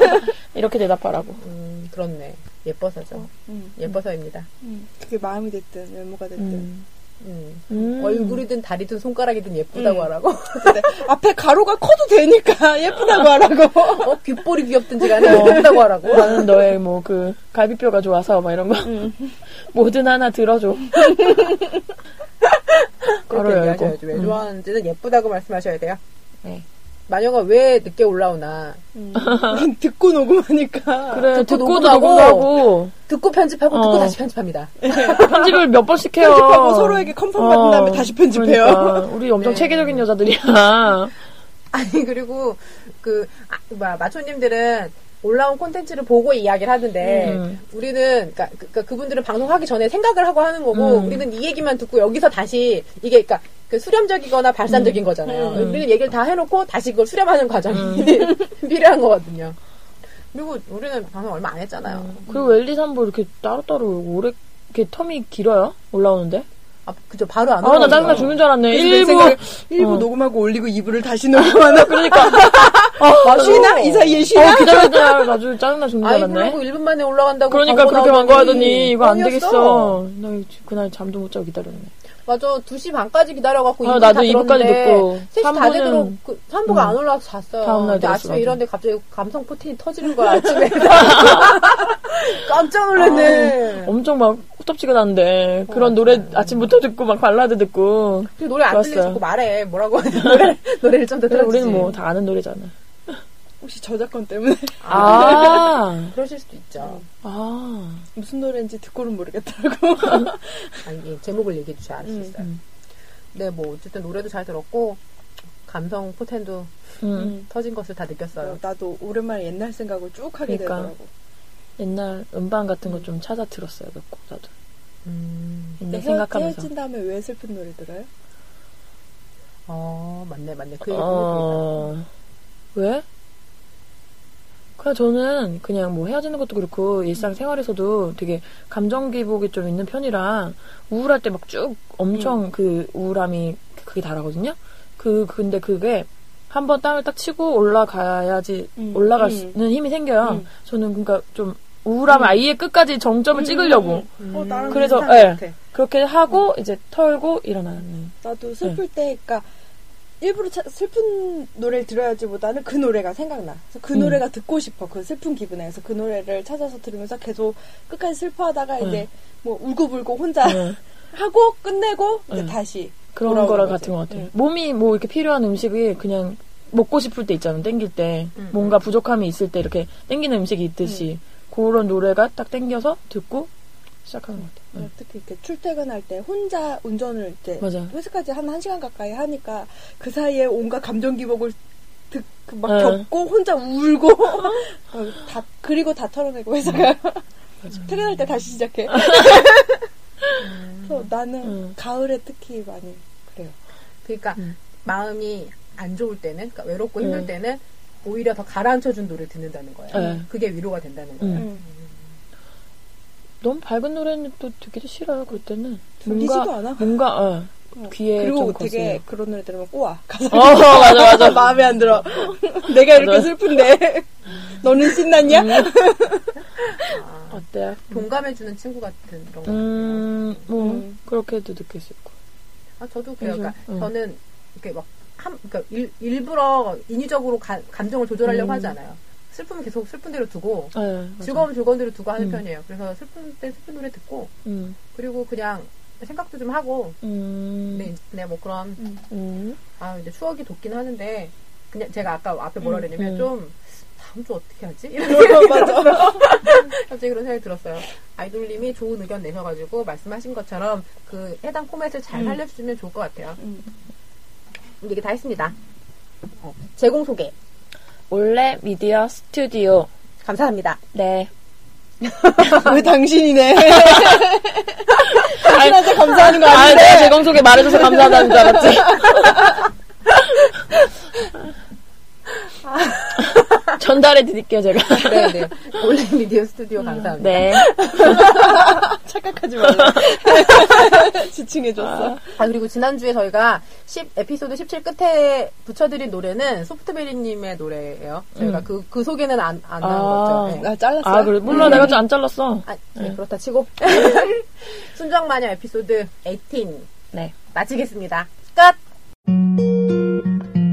이렇게 대답하라고 음, 그렇네. 예뻐서죠. 음, 예뻐서입니다. 음. 그게 마음이 됐든 외모가 됐든 음. 음. 음. 얼굴이든 다리든 손가락이든 예쁘다고 음. 하라고. 근데 앞에 가로가 커도 되니까 예쁘다고 하라고 어, 귓볼이 귀엽든지 간에 예쁘다고 하라고. 나는 너의 뭐 그 갈비뼈가 좋아서 막 이런 거 뭐든 하나 들어줘 그렇게 가로 열고. 왜 음. 좋아하는지는 예쁘다고 말씀하셔야 돼요. 네. 마녀가 왜 늦게 올라오나. 음. 듣고 녹음하니까 그래 듣고 듣고도 녹음하고. 듣고 편집하고 듣고 어. 다시 편집합니다. 편집을 몇 번씩 해요 편집하고 서로에게 컨펌 받은 다음에 다시 편집해요. 그러니까. 우리 엄청 네. 체계적인 여자들이야 아니 그리고 그 아, 뭐, 마초님들은 올라온 콘텐츠를 보고 이야기를 하는데 음. 우리는 그러니까, 그, 그, 분들은 방송하기 전에 생각을 하고 하는 거고 음. 우리는 이 얘기만 듣고 여기서 다시 이게 그러니까 그 수렴적이거나 발산적인 거잖아요. 음. 우리는 얘기를 다 해놓고 다시 그걸 수렴하는 과정이 필요한 거거든요. 그리고 우리는 방송 얼마 안 했잖아요. 그리고 엘리 삼보 이렇게 따로따로 오래 이렇게 텀이 길어요 올라오는데 아, 그죠. 바로 안아나 올라오는 짜증나. 죽는 줄 알았네 일부 일부 어. 녹음하고 올리고 2부를 다시 녹음하나 그러니까 아, 쉬나? 이 사이에 쉬나? 어 기다리다 아주 짜증나 죽는 줄 알았네 블로그 1분 만에 올라간다고 그러니까 그렇게 광고하더니 이거 안. 되겠어 나 그날 잠도 못 자고 기다렸네 맞아. 2시 반까지 기다려갖고 아, 2부 나도 다 2부까지 들었는데 듣고 3시 다 3부는 되도록 그 3부가 음. 안 올라와서 잤어요. 다음날 근데 아침에 나도. 일어났는데 갑자기 감성 포텐이 터지는 거야, 아침에. 깜짝 놀랐네. 엄청 막 후텁지가 나는데 그런 노래 아침부터 듣고 막 발라드 듣고 그 노래 안 좋았어요. 들리고 말해. 뭐라고. 노래, 노래를 좀 더 들어주지. 우리는 뭐 다 아는 노래잖아 혹시 저작권 때문에 아, 그러실 수도 있죠. 아, 무슨 노래인지 듣고는 모르겠더라고. 아니, 이 제목을 얘기해 주셔야 알수 음, 있어요. 음. 네, 뭐, 어쨌든 노래도 잘 들었고, 감성 포텐도 음. 터진 것을 다 느꼈어요. 나도 오랜만에 옛날 생각을 쭉 하게 그러니까. 되더라고. 옛날 음반 같은 거 좀 찾아 들었어요 몇 곡 나도 음. 옛날 헤어- 생각하면서 헤어진 다음에 왜 슬픈 노래 들어요? 어, 맞네, 맞네. 그 얘기 어, 왜? 그냥 저는 그냥 뭐 헤어지는 것도 그렇고 일상생활에서도 되게 감정 기복이 좀 있는 편이라 우울할 때 막 쭉 엄청 그 우울함이 그게 달하거든요. 그 근데 그게 한 번 땅을 딱 치고 올라가야지 음, 올라가는 힘이 생겨요. 음. 저는 그러니까 좀 우울함을 아예 끝까지 정점을 찍으려고 어, 나랑 그래서, 예. 것 같아. 그렇게 하고 이제 털고 일어나는. 나도 슬플 때, 그니까, 일부러 차- 슬픈 노래를 들어야지보다는 그 노래가 생각나. 그래서 그 음. 노래가 듣고 싶어. 그 슬픈 기분에. 그래서 그 노래를 찾아서 들으면서 계속 끝까지 슬퍼하다가 음. 이제 뭐 울고불고 혼자 네. 하고 끝내고 이제 음. 다시 그런 거랑. 같은 것 같아요. 응. 몸이 뭐 이렇게 필요한 음식이 그냥 먹고 싶을 때 있잖아요. 땡길 때. 음. 뭔가 부족함이 있을 때 이렇게 땡기는 음식이 있듯이 그런 노래가 딱 땡겨서 듣고 시작하는 것 같아요. 응. 특히 이렇게 출퇴근할 때 혼자 운전을 이제 맞아. 회사까지 한 1시간 가까이 하니까 그 사이에 온갖 감정 기복을 듣, 그막 네. 겪고 혼자 울고 어, 다 그리고 다 털어내고 회사 가요. 퇴근할 때 다시 시작해. 그래서 나는 음. 가을에 특히 많이 그래요. 그러니까 음. 마음이 안 좋을 때는, 그러니까 외롭고 힘들 음. 때는 오히려 더 가라앉혀준 노래를 듣는다는 거예요. 네. 그게 위로가 된다는 거예요. 음. 너무 밝은 노래는 또 듣기도 싫어요. 그럴 때는 들리지도 뭔가 않아. 뭔가 어, 귀에 그리고 좀 되게. 그런 노래 들으면 꼬아. 가사 어 맞아 맞아. 마음에 안 들어. 내가 이렇게 맞아. 슬픈데 너는 신났냐? 어때요? 동감해주는 친구 같은 그런 거. 음, 뭐 음. 그렇게도 느낄 수 있고. 아, 저도 그래요. 그러니까 음. 저는 이렇게 막, 한, 그러니까 일, 일부러 인위적으로 가- 감정을 조절하려고 음. 하지 않아요. 슬프면 계속 슬픈 대로 두고, 네. 즐거우면 즐거운 대로 두고 하는 음. 편이에요. 그래서 슬픈 때 슬픈 노래 듣고, 음, 그리고 그냥 생각도 좀 하고, 음, 네, 네, 뭐 그런, 음. 아, 이제 추억이 돋긴 하는데, 그냥 제가 아까 앞에 뭐라 그랬냐면 음. 좀, 다음 주 어떻게 하지? 이런 맞아. 갑자기 그런 생각이 들었어요. 아이돌님이 좋은 의견 내셔가지고 말씀하신 것처럼 그 해당 포맷을 잘 음. 살려주시면 좋을 것 같아요. 음. 얘기 다 했습니다. 어, 제공 소개 원래 미디어 스튜디오. 감사합니다. 네. 왜 당신이네. 당신한테 감사하는 거 아, 아닌데. 내가 재검 소개 말해줘서 감사하다는 줄 알았지. 전달해 드릴게요, 제가. 네, 네. 올린 미디어 스튜디오 감사합니다. 네. 착각하지 말라. 지칭해줬어. 아, 그리고 지난주에 저희가 10, 에피소드 17 끝에 붙여드린 노래는 소프트베리님의 노래예요. 저희가 음. 그, 그 소개는 안, 안 아. 나온 거죠. 네. 아, 잘랐어. 아, 그래. 몰라, 내가 좀 안 잘랐어. 아, 네, 그렇다 치고. 순정마녀 에피소드 18 네. 마치겠습니다. 끝!